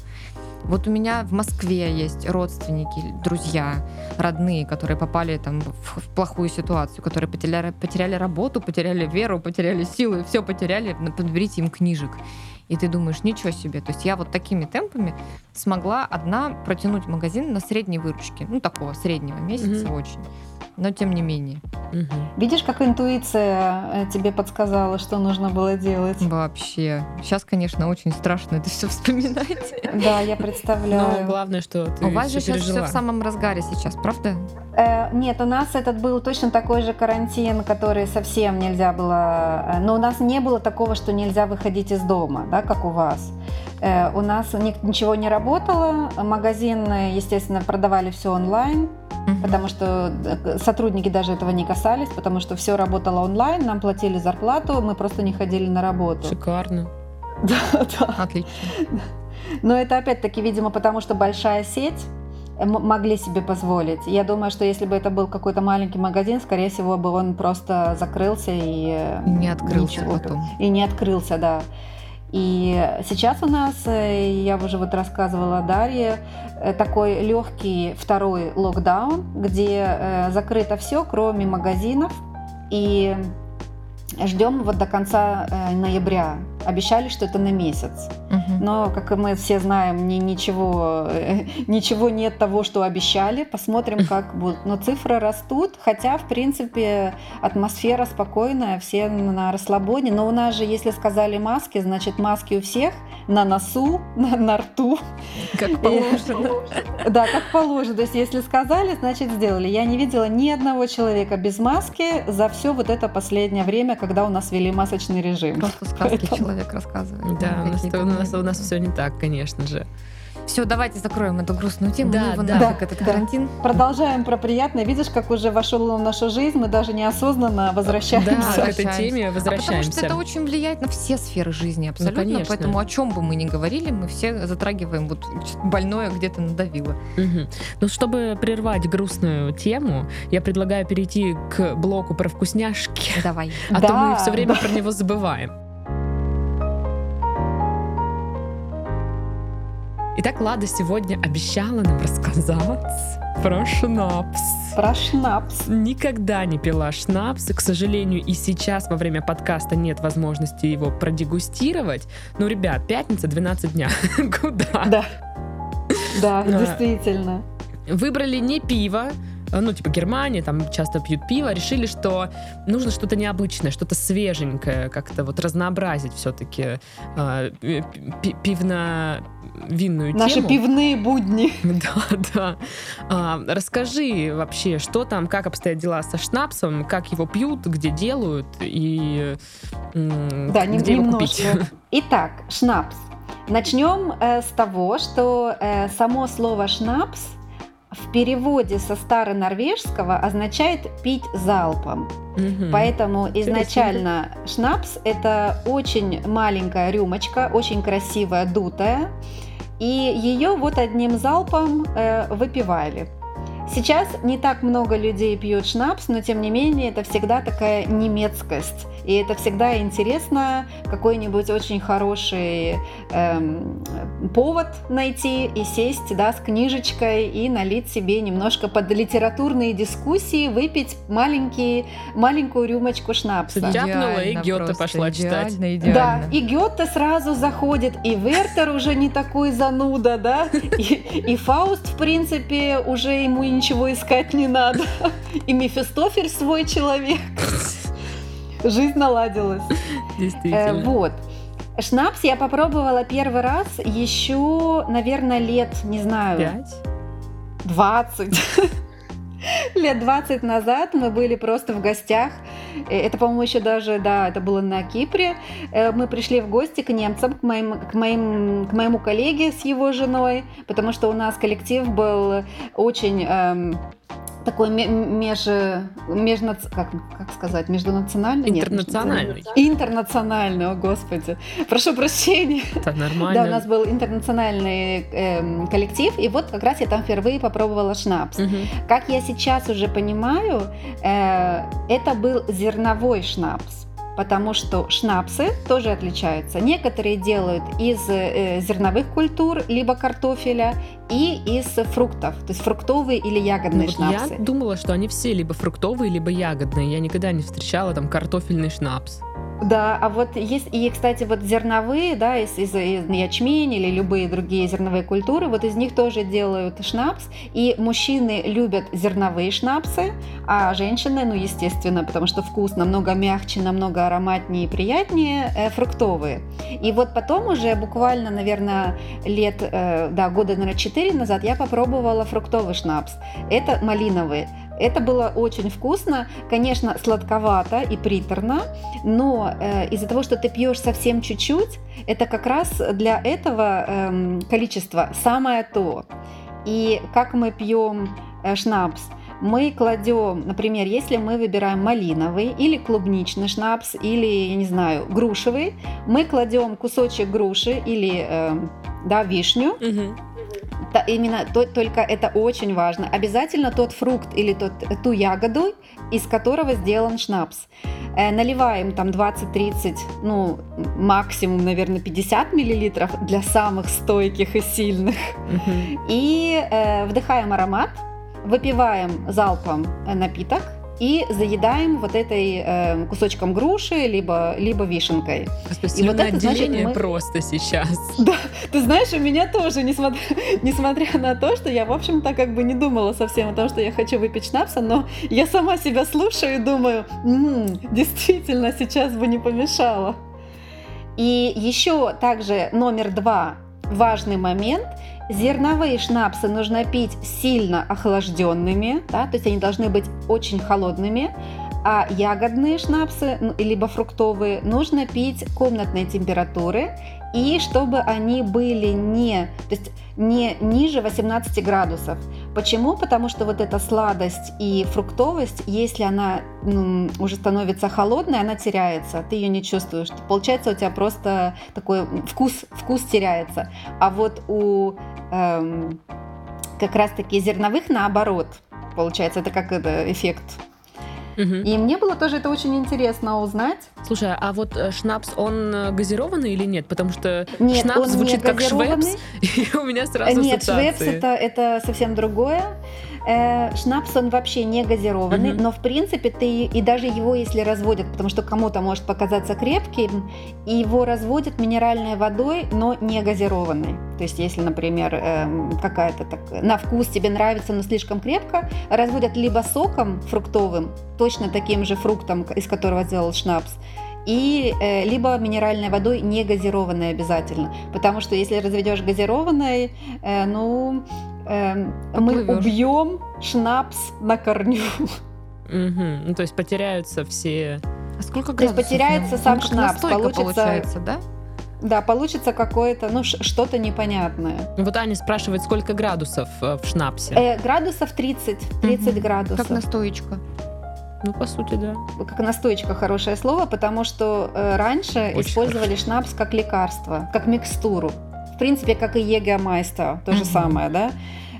Вот у меня в Москве есть родственники, друзья, родные, которые попали там в, в плохую ситуацию, которые потеряли, потеряли работу, потеряли веру, потеряли силы, все потеряли, подберите им книжек. И ты думаешь, ничего себе. То есть я вот такими темпами смогла одна протянуть магазин на средней выручке. Ну, такого среднего месяца mm-hmm. очень но тем не менее. Угу. Видишь, как интуиция э, тебе подсказала, что нужно было делать? Вообще. Сейчас, конечно, очень страшно это все вспоминать. Да, я представляю. Но главное, что ты У вас же сейчас все в самом разгаре сейчас, правда? Э, нет, у нас этот был точно такой же карантин, который совсем нельзя было... Э, но у нас не было такого, что нельзя выходить из дома, да, как у вас. Э, у нас ничего не работало, магазины, естественно, продавали все онлайн, потому что э, сотрудники даже этого не касались, потому что все работало онлайн, нам платили зарплату, мы просто не ходили на работу. Шикарно. Да, да. Отлично. Но это опять-таки, видимо, потому что большая сеть э, могли себе позволить. Я думаю, что если бы это был какой-то маленький магазин, скорее всего бы он просто закрылся и не открылся ничего, потом. И не открылся, да. И сейчас у нас, э, я уже вот рассказывала Дарье, э, такой легкий второй локдаун, где э, закрыто все, кроме магазинов. И ждем вот до конца ноября. Обещали, что это на месяц. Но, как мы все знаем, ни, ничего, ничего нет того, что обещали. Посмотрим, как будет. Но цифры растут, хотя, в принципе, атмосфера спокойная, все на расслабоне. Но у нас же, если сказали маски, значит, маски у всех на носу, на, на рту. Как положено. Да, как положено. То есть, если сказали, значит, сделали. Я не видела ни одного человека без маски за все вот это последнее время, когда у нас ввели масочный режим. Просто сказки Поэтому... человек рассказывает. Да, у нас, у, нас, у нас все не так, конечно же. Все, давайте закроем эту грустную тему. Да, ну, да, да, этот да. карантин. Продолжаем про приятное. Видишь, как уже вошел в нашу жизнь, мы даже неосознанно возвращаемся. Да, к этой теме возвращаемся. А потому что это очень влияет на все сферы жизни ну, абсолютно. Ну, Поэтому о чем бы мы ни говорили, мы все затрагиваем вот больное где-то надавило. Угу. Ну, чтобы прервать грустную тему, я предлагаю перейти к блоку про вкусняшки. Давай. А да, то мы все время да. про него забываем. Итак, Лада сегодня обещала нам рассказать про шнапс. Про шнапс. Никогда не пила шнапс. К сожалению, и сейчас во время подкаста нет возможности его продегустировать. Ну, ребят, пятница, 12 дня. Куда? Да. Да, действительно. Выбрали не пиво, ну, типа Германия, там часто пьют пиво, решили, что нужно что-то необычное, что-то свеженькое, как-то вот разнообразить все-таки э, пивно-винную Наши тему. пивные будни. Да, да. А, расскажи вообще, что там, как обстоят дела со шнапсом, как его пьют, где делают и да, где его купить. Итак, шнапс. Начнем э, с того, что э, само слово шнапс в переводе со старонорвежского означает пить залпом. Угу. Поэтому изначально шнапс это очень маленькая рюмочка, очень красивая, дутая. И ее вот одним залпом э, выпивали. Сейчас не так много людей пьют шнапс, но тем не менее это всегда такая немецкость. И это всегда интересно какой-нибудь очень хороший эм, повод найти и сесть да, с книжечкой и налить себе немножко под литературные дискуссии, выпить маленький, маленькую рюмочку шнапса. Тяпнула и Гёте пошла читать. Идеально, идеально. Да, и Гёте сразу заходит, и Вертер уже не такой зануда, да, и, и Фауст, в принципе, уже ему ничего искать не надо. И Мефистофель свой человек. Жизнь наладилась. Действительно. Э, вот. Шнапс я попробовала первый раз еще, наверное, лет, не знаю... Пять? Двадцать. Лет 20 назад мы были просто в гостях. Э, это, по-моему, еще даже, да, это было на Кипре. Э, мы пришли в гости к немцам, к, моим, к, моим, к моему коллеге с его женой, потому что у нас коллектив был очень... Эм, такой меж, меж как, как сказать, междунациональный? Интернациональный. Нет, интернациональный, о господи. Прошу прощения. Это нормально. Да, у нас был интернациональный э, коллектив, и вот как раз я там впервые попробовала шнапс. Угу. Как я сейчас уже понимаю, э, это был зерновой шнапс потому что шнапсы тоже отличаются. Некоторые делают из э, зерновых культур, либо картофеля, и из фруктов, то есть фруктовые или ягодные ну, шнапсы. Я думала, что они все либо фруктовые, либо ягодные. Я никогда не встречала там картофельный шнапс. Да, а вот есть, и, кстати, вот зерновые, да, из, из, из ячмень или любые другие зерновые культуры, вот из них тоже делают шнапс, и мужчины любят зерновые шнапсы, а женщины, ну, естественно, потому что вкус намного мягче, намного ароматнее и приятнее, э, фруктовые. И вот потом уже буквально, наверное, лет, э, да, года, наверное, 4 назад я попробовала фруктовый шнапс. Это малиновый. Это было очень вкусно, конечно, сладковато и приторно, но э, из-за того, что ты пьешь совсем чуть-чуть, это как раз для этого э, количества самое то. И как мы пьем э, шнапс? мы кладем, например, если мы выбираем малиновый или клубничный шнапс, или, я не знаю, грушевый, мы кладем кусочек груши или э, да, вишню, угу та, именно то, только это очень важно. Обязательно тот фрукт или тот, ту ягоду, из которого сделан шнапс. э, наливаем там 20-30, ну, максимум, наверное, 50 миллилитров для самых стойких и сильных. Угу. И э, вдыхаем аромат, выпиваем залпом э, напиток и заедаем вот этой э, кусочком груши, либо, либо вишенкой. Господи, и вот это значит, мы... просто сейчас. Да, ты знаешь, у меня тоже, несмотря, несмотря на то, что я, в общем-то, как бы не думала совсем о том, что я хочу выпить шнапса, но я сама себя слушаю и думаю, м-м, действительно, сейчас бы не помешало. И еще также номер два важный момент – Зерновые шнапсы нужно пить сильно охлажденными, да, то есть они должны быть очень холодными, а ягодные шнапсы, ну, либо фруктовые, нужно пить комнатной температуры и чтобы они были не, то есть не ниже 18 градусов. Почему? Потому что вот эта сладость и фруктовость, если она ну, уже становится холодной, она теряется, ты ее не чувствуешь. Получается у тебя просто такой вкус, вкус теряется. А вот у эм, как раз-таки зерновых наоборот, получается, это как это эффект Угу. И мне было тоже это очень интересно узнать. Слушай, а вот э, шнапс, он э, газированный или нет? Потому что нет, шнапс звучит как швепс, и у меня сразу Нет, ассоциации. швепс это, это совсем другое. Э, шнапс, он вообще не газированный, угу. но в принципе ты и даже его, если разводят, потому что кому-то может показаться крепким, его разводят минеральной водой, но не газированной. То есть если, например, э, какая-то так на вкус тебе нравится, но слишком крепко, разводят либо соком фруктовым, точно таким же фруктом, из которого сделал шнапс, и э, либо минеральной водой не газированной обязательно, потому что если разведешь газированной, э, ну мы убьем шнапс на корню. Угу. Ну, то есть потеряются все. А сколько То есть потеряется сам Он шнапс, получится, получается, да? Да, получится какое-то, ну, что-то непонятное. Вот Аня спрашивает, сколько градусов э, в шнапсе? Э, градусов 30, 30 угу. градусов. Как настоечка. Ну, по сути, да. Как настоечка хорошее слово, потому что э, раньше Очень использовали хорошо. шнапс как лекарство, как микстуру. В принципе, как и егомайста, то же самое, да.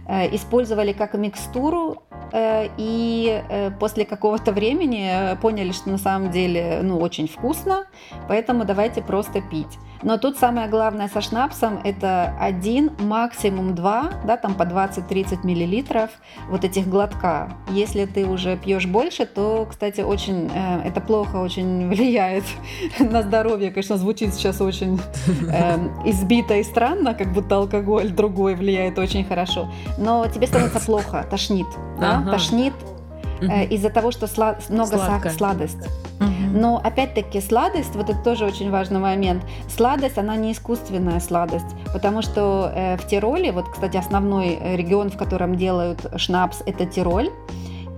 Э, использовали как микстуру э, и э, после какого-то времени поняли, что на самом деле ну, очень вкусно, поэтому давайте просто пить. Но тут самое главное со шнапсом это один, максимум два, да, там по 20-30 миллилитров вот этих глотка. Если ты уже пьешь больше, то, кстати, очень э, это плохо очень влияет на здоровье. Конечно, звучит сейчас очень э, избито и странно, как будто алкоголь другой влияет очень хорошо. Но тебе становится плохо, тошнит, да? ага. тошнит э, из-за того, что слад... много сахара, сладость. Но опять-таки сладость, вот это тоже очень важный момент. Сладость, она не искусственная сладость, потому что э, в Тироле, вот, кстати, основной э, регион, в котором делают шнапс, это Тироль.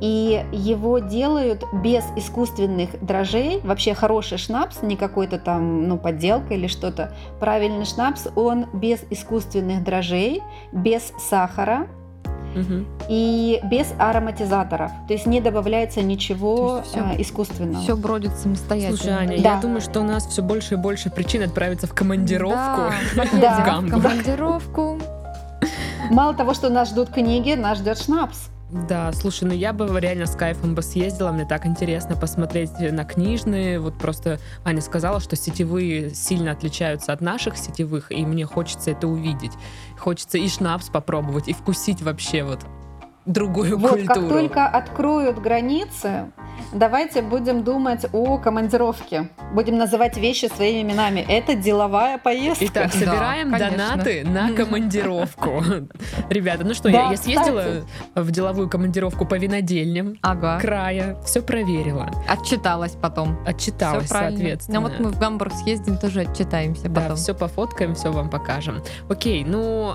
И его делают без искусственных дрожжей. Вообще хороший шнапс, не какой-то там ну, подделка или что-то. Правильный шнапс, он без искусственных дрожжей, без сахара, угу. и без ароматизаторов. То есть не добавляется ничего все, э, искусственного. Все бродит самостоятельно. Слушай, Аня, да. я думаю, что у нас все больше и больше причин отправиться в командировку да, в командировку. Мало того, что нас ждут книги, нас ждет шнапс. Да, слушай, ну я бы реально с кайфом бы съездила, мне так интересно посмотреть на книжные, вот просто Аня сказала, что сетевые сильно отличаются от наших сетевых, и мне хочется это увидеть. Хочется и шнапс попробовать, и вкусить вообще вот другую вот, культуру. Как только откроют границы, давайте будем думать о командировке. Будем называть вещи своими именами. Это деловая поездка. Итак, собираем да, донаты на командировку. Ребята, ну что, да, я, я съездила в деловую командировку по винодельням ага. края, все проверила. Отчиталась потом. Отчиталась, соответственно. Ну вот мы в Гамбург съездим, тоже отчитаемся да, потом. все пофоткаем, все вам покажем. Окей, ну...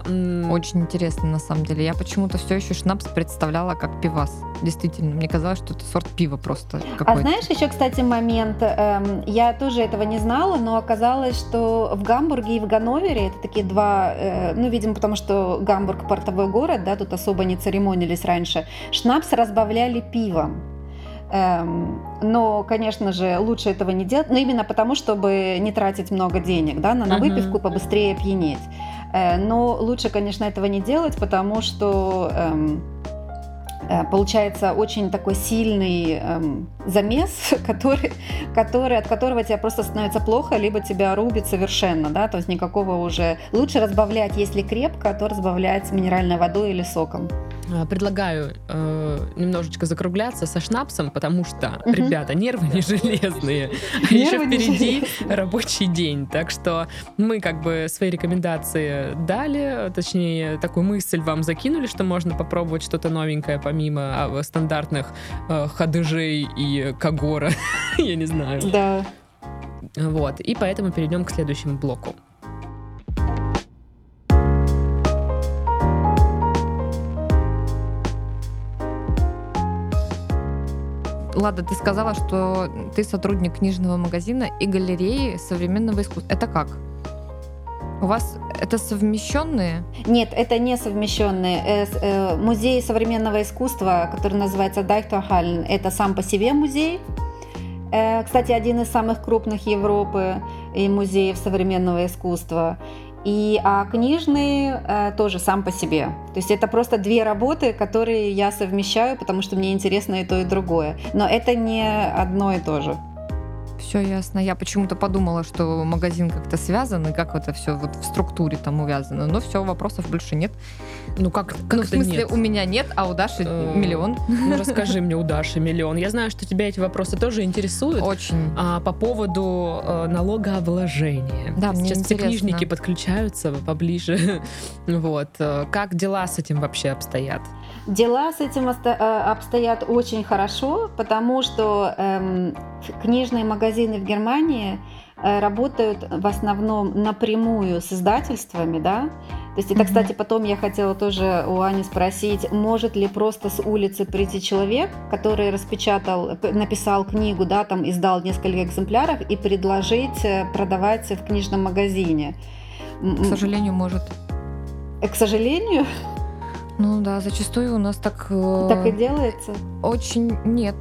Очень интересно, на самом деле. Я почему-то все еще шнапс представляла как пивас. Действительно, мне казалось, что это сорт пива просто. А знаешь еще, кстати, момент, эм, я тоже этого не знала, но оказалось, что в Гамбурге и в Ганновере, это такие два, э, ну, видимо, потому что Гамбург портовой город, да, тут особо не церемонились раньше, шнапс разбавляли пивом. Эм, но, конечно же, лучше этого не делать, но именно потому, чтобы не тратить много денег да, на, на выпивку, побыстрее пьянеть. Э, но лучше, конечно, этого не делать, потому что эм, Э, получается очень такой сильный эм, замес, который, который, от которого тебе просто становится плохо, либо тебя рубит совершенно, да, то есть никакого уже... Лучше разбавлять, если крепко, то разбавлять минеральной водой или соком. А, предлагаю э, немножечко закругляться со шнапсом, потому что, угу. ребята, нервы не железные, а еще впереди рабочий день. Так что мы как бы свои рекомендации дали, точнее, такую мысль вам закинули, что можно попробовать что-то новенькое помимо а, стандартных э, ходыжей и кагора, я не знаю. Да. Вот, и поэтому перейдем к следующему блоку. Лада, ты сказала, что ты сотрудник книжного магазина и галереи современного искусства. Это как? У вас это совмещенные? Нет, это не совмещенные. Э, э, музей современного искусства, который называется Дайхтохален, это сам по себе музей. Э, кстати, один из самых крупных Европы и музеев современного искусства. И а книжный тоже сам по себе. То есть это просто две работы, которые я совмещаю, потому что мне интересно и то, и другое. Но это не одно и то же. Все ясно. Я почему-то подумала, что магазин как-то связан, и как это все вот в структуре там увязано. Но все, вопросов больше нет. Ну как, как ну, в смысле, нет? у меня нет, а у Даши э, миллион. Ну расскажи мне, у Даши миллион. Я знаю, что тебя эти вопросы тоже интересуют. Очень. А, по поводу э, налогообложения. Да, Сейчас все книжники подключаются поближе. вот. Э, как дела с этим вообще обстоят? Дела с этим обстоят очень хорошо, потому что эм, книжные магазины в Германии э, работают в основном напрямую с издательствами, да. То есть это, кстати, потом я хотела тоже у Ани спросить, может ли просто с улицы прийти человек, который распечатал, написал книгу, да, там издал несколько экземпляров и предложить э, продавать в книжном магазине. К сожалению, может. К сожалению. Ну да, зачастую у нас так... Э, так и делается? Очень нет.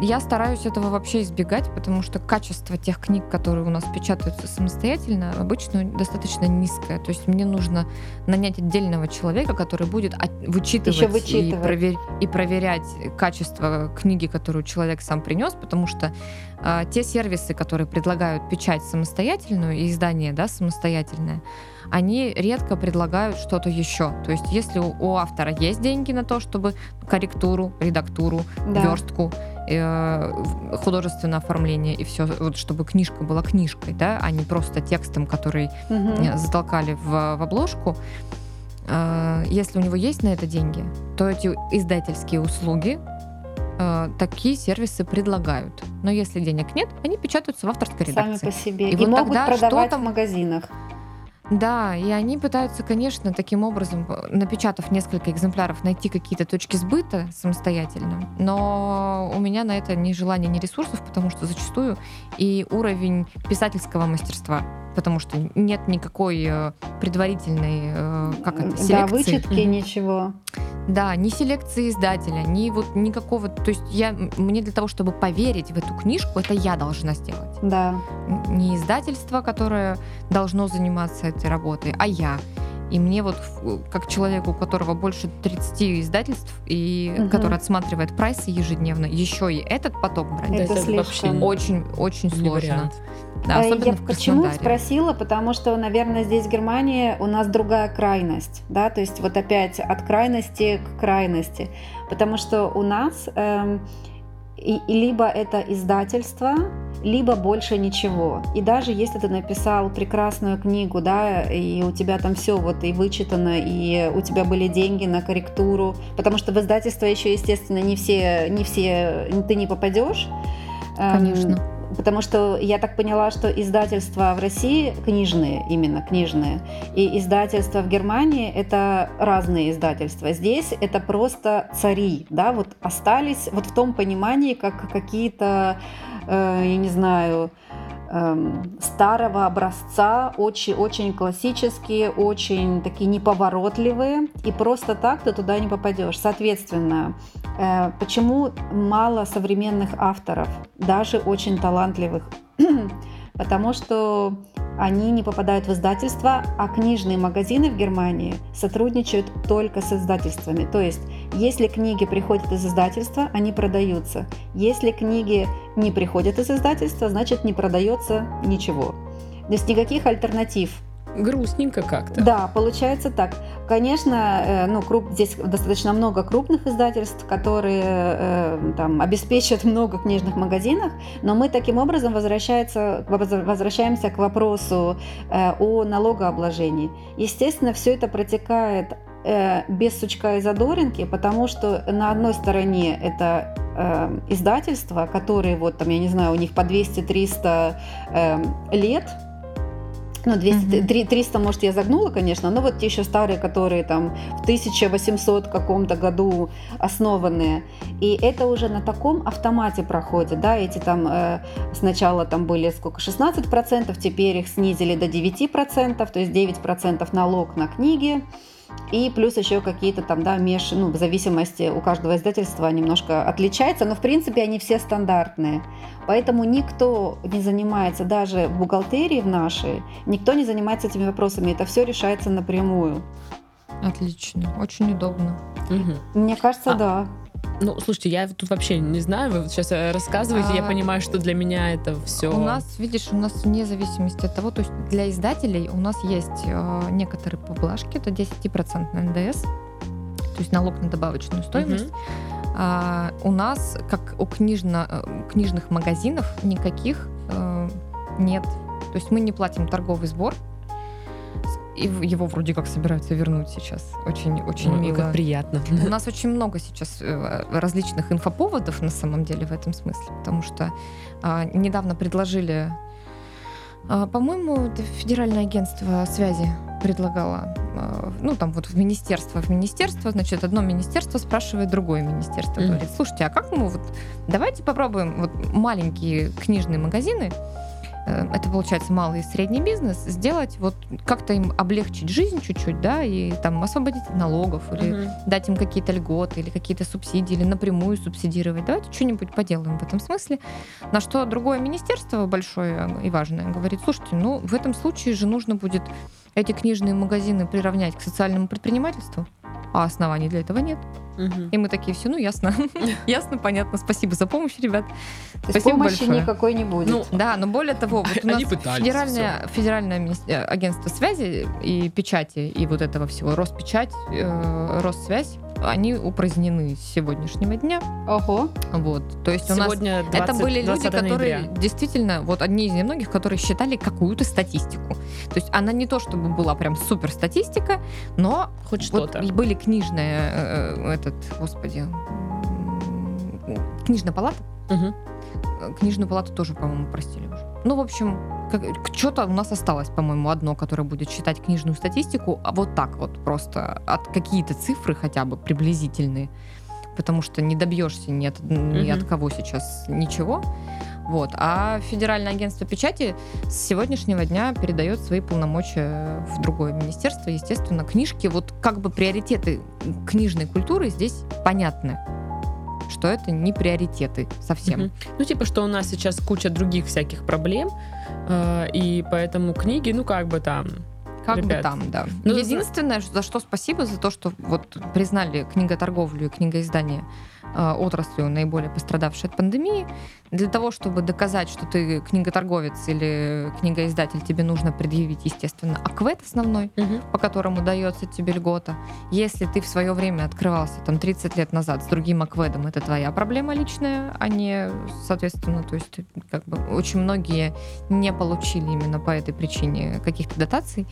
Я стараюсь этого вообще избегать, потому что качество тех книг, которые у нас печатаются самостоятельно, обычно достаточно низкое. То есть мне нужно нанять отдельного человека, который будет вычитывать, Еще вычитывать. И, провер... и проверять качество книги, которую человек сам принес, потому что э, те сервисы, которые предлагают печать самостоятельную и издание да, самостоятельное, они редко предлагают что-то еще. То есть если у, автора есть деньги на то, чтобы корректуру, редактуру, да. верстку, э, художественное оформление и все, вот чтобы книжка была книжкой, да, а не просто текстом, который угу. затолкали в, в обложку. Э, если у него есть на это деньги, то эти издательские услуги такие сервисы предлагают. Но если денег нет, они печатаются в авторской редакции. Сами по себе. И, и вот могут тогда продавать что в магазинах. Да, и они пытаются, конечно, таким образом, напечатав несколько экземпляров, найти какие-то точки сбыта самостоятельно. Но у меня на это ни желания, ни ресурсов, потому что зачастую и уровень писательского мастерства потому что нет никакой э, предварительной э, как это, селекции. Да, вычетки, mm-hmm. ничего. Да, ни селекции издателя, ни вот никакого. То есть я мне для того, чтобы поверить в эту книжку, это я должна сделать. Да. Не издательство, которое должно заниматься этой работой, а я. И мне вот, как человеку, у которого больше 30 издательств, и угу. который отсматривает прайсы ежедневно, еще и этот поток брать, это, это вообще очень, очень сложно. Вариант. Да, э, Я почему спросила? Потому что, наверное, здесь в Германии у нас другая крайность, да, то есть вот опять от крайности к крайности, потому что у нас эм, и, либо это издательство, либо больше ничего. И даже если ты написал прекрасную книгу, да, и у тебя там все вот и вычитано, и у тебя были деньги на корректуру, потому что в издательство еще, естественно, не все, не все, ты не попадешь. Эм, Конечно. Потому что я так поняла, что издательства в России книжные, именно книжные, и издательства в Германии это разные издательства. Здесь это просто цари, да, вот остались вот в том понимании, как какие-то, я не знаю, Эм, старого образца, очень, очень классические, очень такие неповоротливые, и просто так ты туда не попадешь. Соответственно, э, почему мало современных авторов, даже очень талантливых? Потому что они не попадают в издательство, а книжные магазины в Германии сотрудничают только с издательствами. То есть Если книги приходят из издательства, они продаются. Если книги не приходят из издательства, значит не продается ничего. То есть никаких альтернатив грустненько как-то. Да, получается так. Конечно, э, ну, круп, здесь достаточно много крупных издательств, которые э, там, обеспечат много книжных магазинов, но мы таким образом возвращается, возвращаемся к вопросу э, о налогообложении. Естественно, все это протекает без сучка и задоринки, потому что на одной стороне это э, издательства, которые вот там, я не знаю, у них по 200-300 э, лет, ну, 200, угу. 300, может, я загнула, конечно, но вот те еще старые, которые там в 1800 каком-то году основанные. И это уже на таком автомате проходит, да, эти там э, сначала там были сколько, 16%, теперь их снизили до 9%, то есть 9% налог на книги. И плюс еще какие-то там, да, меж, ну, в зависимости у каждого издательства немножко отличается, но в принципе они все стандартные. Поэтому никто не занимается, даже в бухгалтерии в нашей, никто не занимается этими вопросами. Это все решается напрямую. Отлично, очень удобно. Угу. Мне кажется, а, да. Ну, слушайте, я тут вообще не знаю, вы сейчас э, рассказываете, а, я понимаю, что для меня это все. У нас, видишь, у нас вне зависимости от того, то есть для издателей у нас есть э, некоторые поблажки, это 10% НДС, то есть налог на добавочную стоимость. Угу. А, у нас, как у книжно, э, книжных магазинов, никаких э, нет. То есть мы не платим торговый сбор, и его вроде как собираются вернуть сейчас. Очень, очень мило. Как приятно. У нас очень много сейчас э, различных инфоповодов на самом деле в этом смысле, потому что а, недавно предложили, а, по-моему, Федеральное агентство связи предлагало, а, ну там вот в министерство, в министерство, значит, одно министерство спрашивает другое министерство, говорит, слушайте, а как мы вот, давайте попробуем вот маленькие книжные магазины, это получается малый и средний бизнес, сделать вот как-то им облегчить жизнь чуть-чуть, да, и там освободить от налогов или угу. дать им какие-то льготы или какие-то субсидии или напрямую субсидировать. Давайте что-нибудь поделаем в этом смысле. На что другое министерство большое и важное говорит, слушайте, ну в этом случае же нужно будет эти книжные магазины приравнять к социальному предпринимательству, а оснований для этого нет. Угу. И мы такие, все, ну ясно, ясно, понятно, спасибо за помощь, ребят. То спасибо помощи большое. никакой не будет. Ну, да, но более того, вот у нас федеральное, федеральное э, агентство связи и печати, и вот этого всего, Роспечать, э, Россвязь, они упразднены с сегодняшнего дня. Ого. Вот. То есть Сегодня у нас 20, это были люди, которые ноября. действительно, вот одни из немногих, которые считали какую-то статистику. То есть она не то чтобы была прям супер статистика, но хоть что-то. Вот были книжные, э, э, этот, господи, книжная палата. Угу. Книжную палату тоже, по-моему, простили уже. Ну, в общем, что-то у нас осталось, по-моему, одно, которое будет считать книжную статистику, а вот так вот просто от какие-то цифры хотя бы приблизительные, потому что не добьешься ни от, ни от кого сейчас ничего. Вот. А Федеральное агентство печати с сегодняшнего дня передает свои полномочия в другое министерство. Естественно, книжки, вот как бы приоритеты книжной культуры здесь понятны что это не приоритеты совсем. Угу. Ну, типа, что у нас сейчас куча других всяких проблем, э, и поэтому книги, ну, как бы там, как Ребят. бы там, да. Ну, Единственное, за что спасибо, за то, что вот признали книготорговлю и книгоиздание э, отраслью, наиболее пострадавшей от пандемии. Для того, чтобы доказать, что ты книготорговец или книгоиздатель, тебе нужно предъявить, естественно, аквет основной, угу. по которому дается тебе льгота. Если ты в свое время открывался там 30 лет назад с другим акведом, это твоя проблема личная, а не, соответственно, то есть как бы очень многие не получили именно по этой причине каких-то дотаций.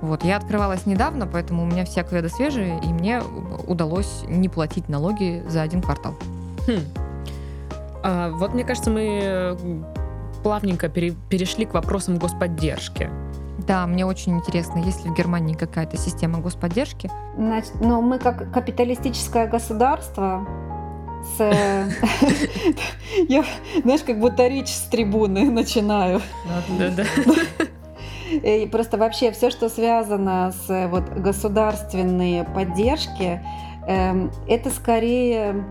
Вот, я открывалась недавно, поэтому у меня все акведы свежие, и мне удалось не платить налоги за один квартал. Хм. А, вот мне кажется, мы плавненько пере, перешли к вопросам господдержки. Да, мне очень интересно, есть ли в Германии какая-то система господдержки? Значит, ну, мы как капиталистическое государство с... Я, знаешь, как будто речь с трибуны начинаю. Да-да. И просто вообще все, что связано с вот, государственной поддержки, эм, это скорее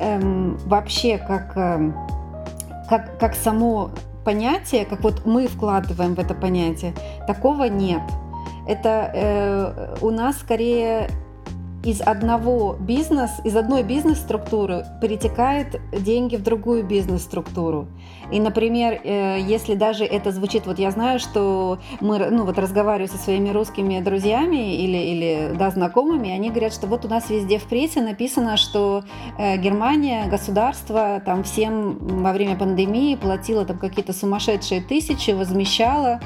эм, вообще как, эм, как, как само понятие, как вот мы вкладываем в это понятие, такого нет. Это э, у нас скорее из одного бизнес, из одной бизнес-структуры перетекает деньги в другую бизнес-структуру. И, например, э, если даже это звучит, вот я знаю, что мы, ну вот разговариваю со своими русскими друзьями или, или да, знакомыми, они говорят, что вот у нас везде в прессе написано, что э, Германия, государство там всем во время пандемии платило там какие-то сумасшедшие тысячи, возмещало.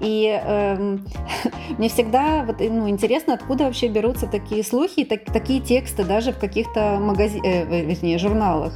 И э, мне всегда вот, ну, интересно, откуда вообще берутся такие слухи, так, такие тексты даже в каких-то магази... э, вернее, журналах.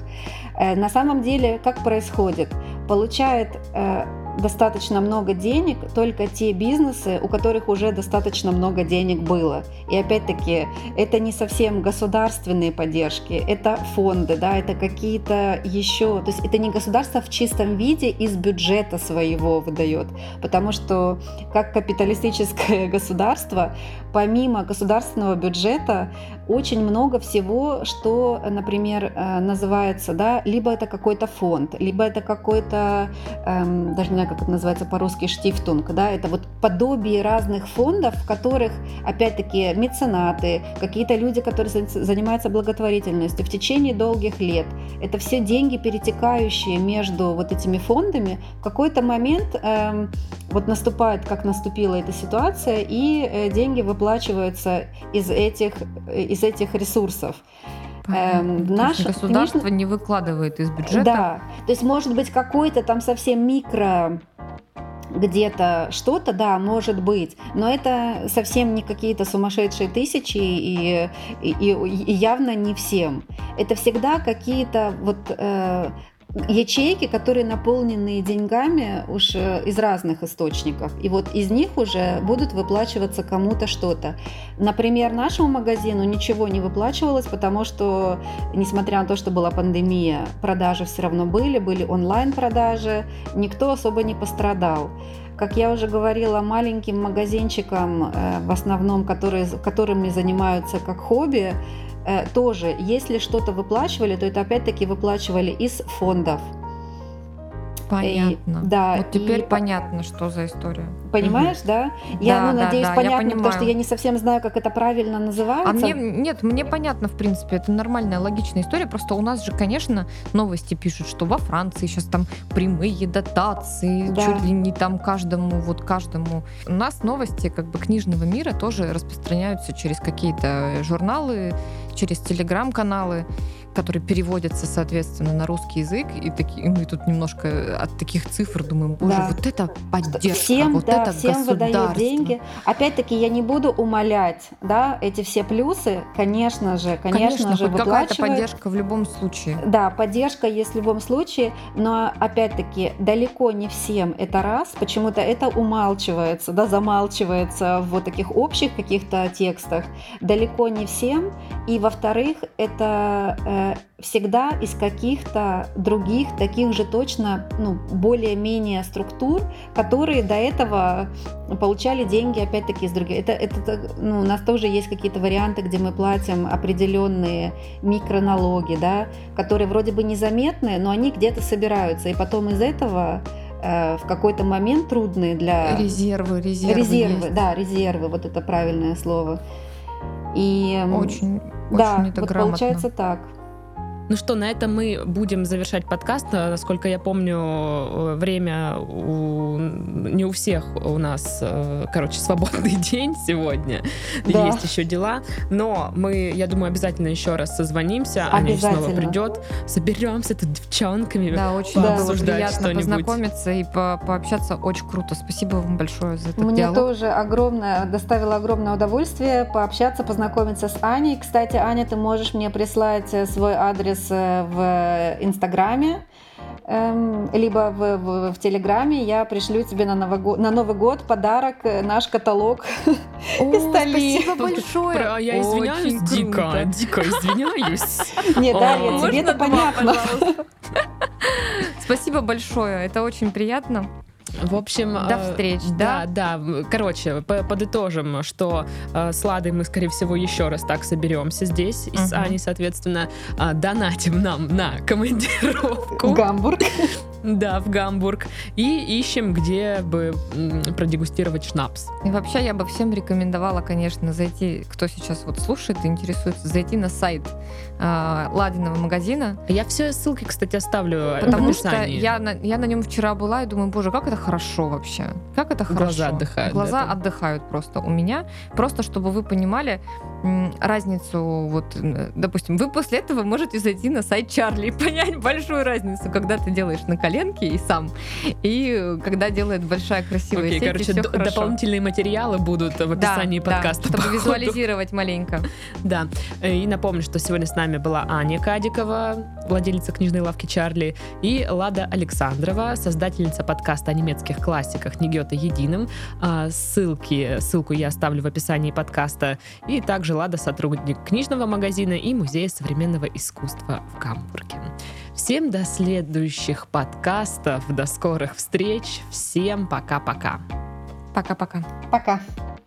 Э, на самом деле, как происходит? Получает э, достаточно много денег только те бизнесы, у которых уже достаточно много денег было. И опять-таки, это не совсем государственные поддержки, это фонды, да, это какие-то еще, то есть это не государство в чистом виде из бюджета своего выдает, потому что как капиталистическое государство, помимо государственного бюджета, очень много всего, что, например, э, называется, да, либо это какой-то фонд, либо это какой-то, эм, даже знаю, как это называется по-русски, штифтунг, да, это вот подобие разных фондов, в которых, опять-таки, меценаты, какие-то люди, которые занимаются благотворительностью в течение долгих лет. Это все деньги, перетекающие между вот этими фондами. В какой-то момент эм, вот наступает, как наступила эта ситуация, и э, деньги выплачиваются из этих, из этих ресурсов. Эм, наше государство конечно, не выкладывает из бюджета. Да, то есть может быть какой-то там совсем микро где-то что-то, да, может быть, но это совсем не какие-то сумасшедшие тысячи и, и, и явно не всем. Это всегда какие-то вот э, ячейки, которые наполнены деньгами уж э, из разных источников. И вот из них уже будут выплачиваться кому-то что-то. Например, нашему магазину ничего не выплачивалось, потому что, несмотря на то, что была пандемия, продажи все равно были, были онлайн-продажи, никто особо не пострадал как я уже говорила, маленьким магазинчикам, э, в основном, которые, которыми занимаются как хобби, тоже, если что-то выплачивали, то это опять-таки выплачивали из фондов. Понятно. И, да, вот теперь и... понятно, что за история. Понимаешь, угу. да? Я, да, ну, надеюсь, да, понятно, потому что я не совсем знаю, как это правильно называется. А мне, нет, мне понятно, в принципе, это нормальная, логичная история, просто у нас же, конечно, новости пишут, что во Франции сейчас там прямые дотации, да. чуть ли не там каждому, вот каждому. У нас новости как бы книжного мира тоже распространяются через какие-то журналы, через телеграм-каналы которые переводятся, соответственно, на русский язык, и, такие, мы тут немножко от таких цифр думаем, боже, да. вот это поддержка, всем, вот да, это всем выдают деньги. Опять-таки, я не буду умолять, да, эти все плюсы, конечно же, конечно, конечно же, какая-то поддержка в любом случае. Да, поддержка есть в любом случае, но, опять-таки, далеко не всем это раз, почему-то это умалчивается, да, замалчивается в вот таких общих каких-то текстах, далеко не всем, и, во-вторых, это э, всегда из каких-то других, таких же точно, ну, более-менее структур, которые до этого получали деньги, опять-таки, из других. Это, это, ну, у нас тоже есть какие-то варианты, где мы платим определенные микроналоги, да, которые вроде бы незаметные, но они где-то собираются, и потом из этого э, в какой-то момент трудные для... Резервы, резервы. Резервы, есть. да, резервы, вот это правильное слово. И, очень, да, очень вот получается так. Ну что, на этом мы будем завершать подкаст. Насколько я помню, э, время у... не у всех у нас, э, короче, свободный день сегодня. Да. Есть еще дела. Но мы, я думаю, обязательно еще раз созвонимся. Аня снова придет. Соберемся тут девчонками. Да, очень да. было приятно познакомиться и по пообщаться. Очень круто. Спасибо вам большое за этот Мне диалог. тоже огромное, доставило огромное удовольствие пообщаться, познакомиться с Аней. Кстати, Аня, ты можешь мне прислать э, свой адрес адрес в Инстаграме, эм, либо в, в, в Телеграме, я пришлю тебе на Новый, год, на Новый год подарок, э, наш каталог Спасибо большое. Про, я извиняюсь, дико, дико извиняюсь. Нет, Дарья, тебе это понятно. Спасибо большое, это очень приятно. В общем, до э, встреч, да? Да, да. Короче, подытожим, что э, с Ладой мы, скорее всего, еще раз так соберемся здесь. И с Аней, соответственно, э, донатим нам на командировку. Гамбург. Да, в Гамбург. И ищем, где бы продегустировать шнапс. И вообще я бы всем рекомендовала, конечно, зайти, кто сейчас вот слушает и интересуется, зайти на сайт э, Ладиного магазина. Я все ссылки, кстати, оставлю Потому что я на, я на нем вчера была и думаю, боже, как это хорошо вообще. Как это хорошо. Глаза отдыхают. Глаза да, отдыхают просто у меня. Просто чтобы вы понимали разницу, вот, допустим, вы после этого можете зайти на сайт Чарли и понять большую разницу, когда ты делаешь на коленке и сам, и когда делает большая красивая Окей, сеть, короче, д- дополнительные материалы будут в описании да, подкаста. Да, чтобы визуализировать маленько. Да. И напомню, что сегодня с нами была Аня Кадикова, владелица книжной лавки Чарли, и Лада Александрова, создательница подкаста о немецких классиках «Не единым». А, ссылки, ссылку я оставлю в описании подкаста. И также Лада сотрудник книжного магазина и Музея современного искусства в Гамбурге. Всем до следующих подкастов, до скорых встреч. Всем пока-пока. Пока-пока. Пока. -пока. пока.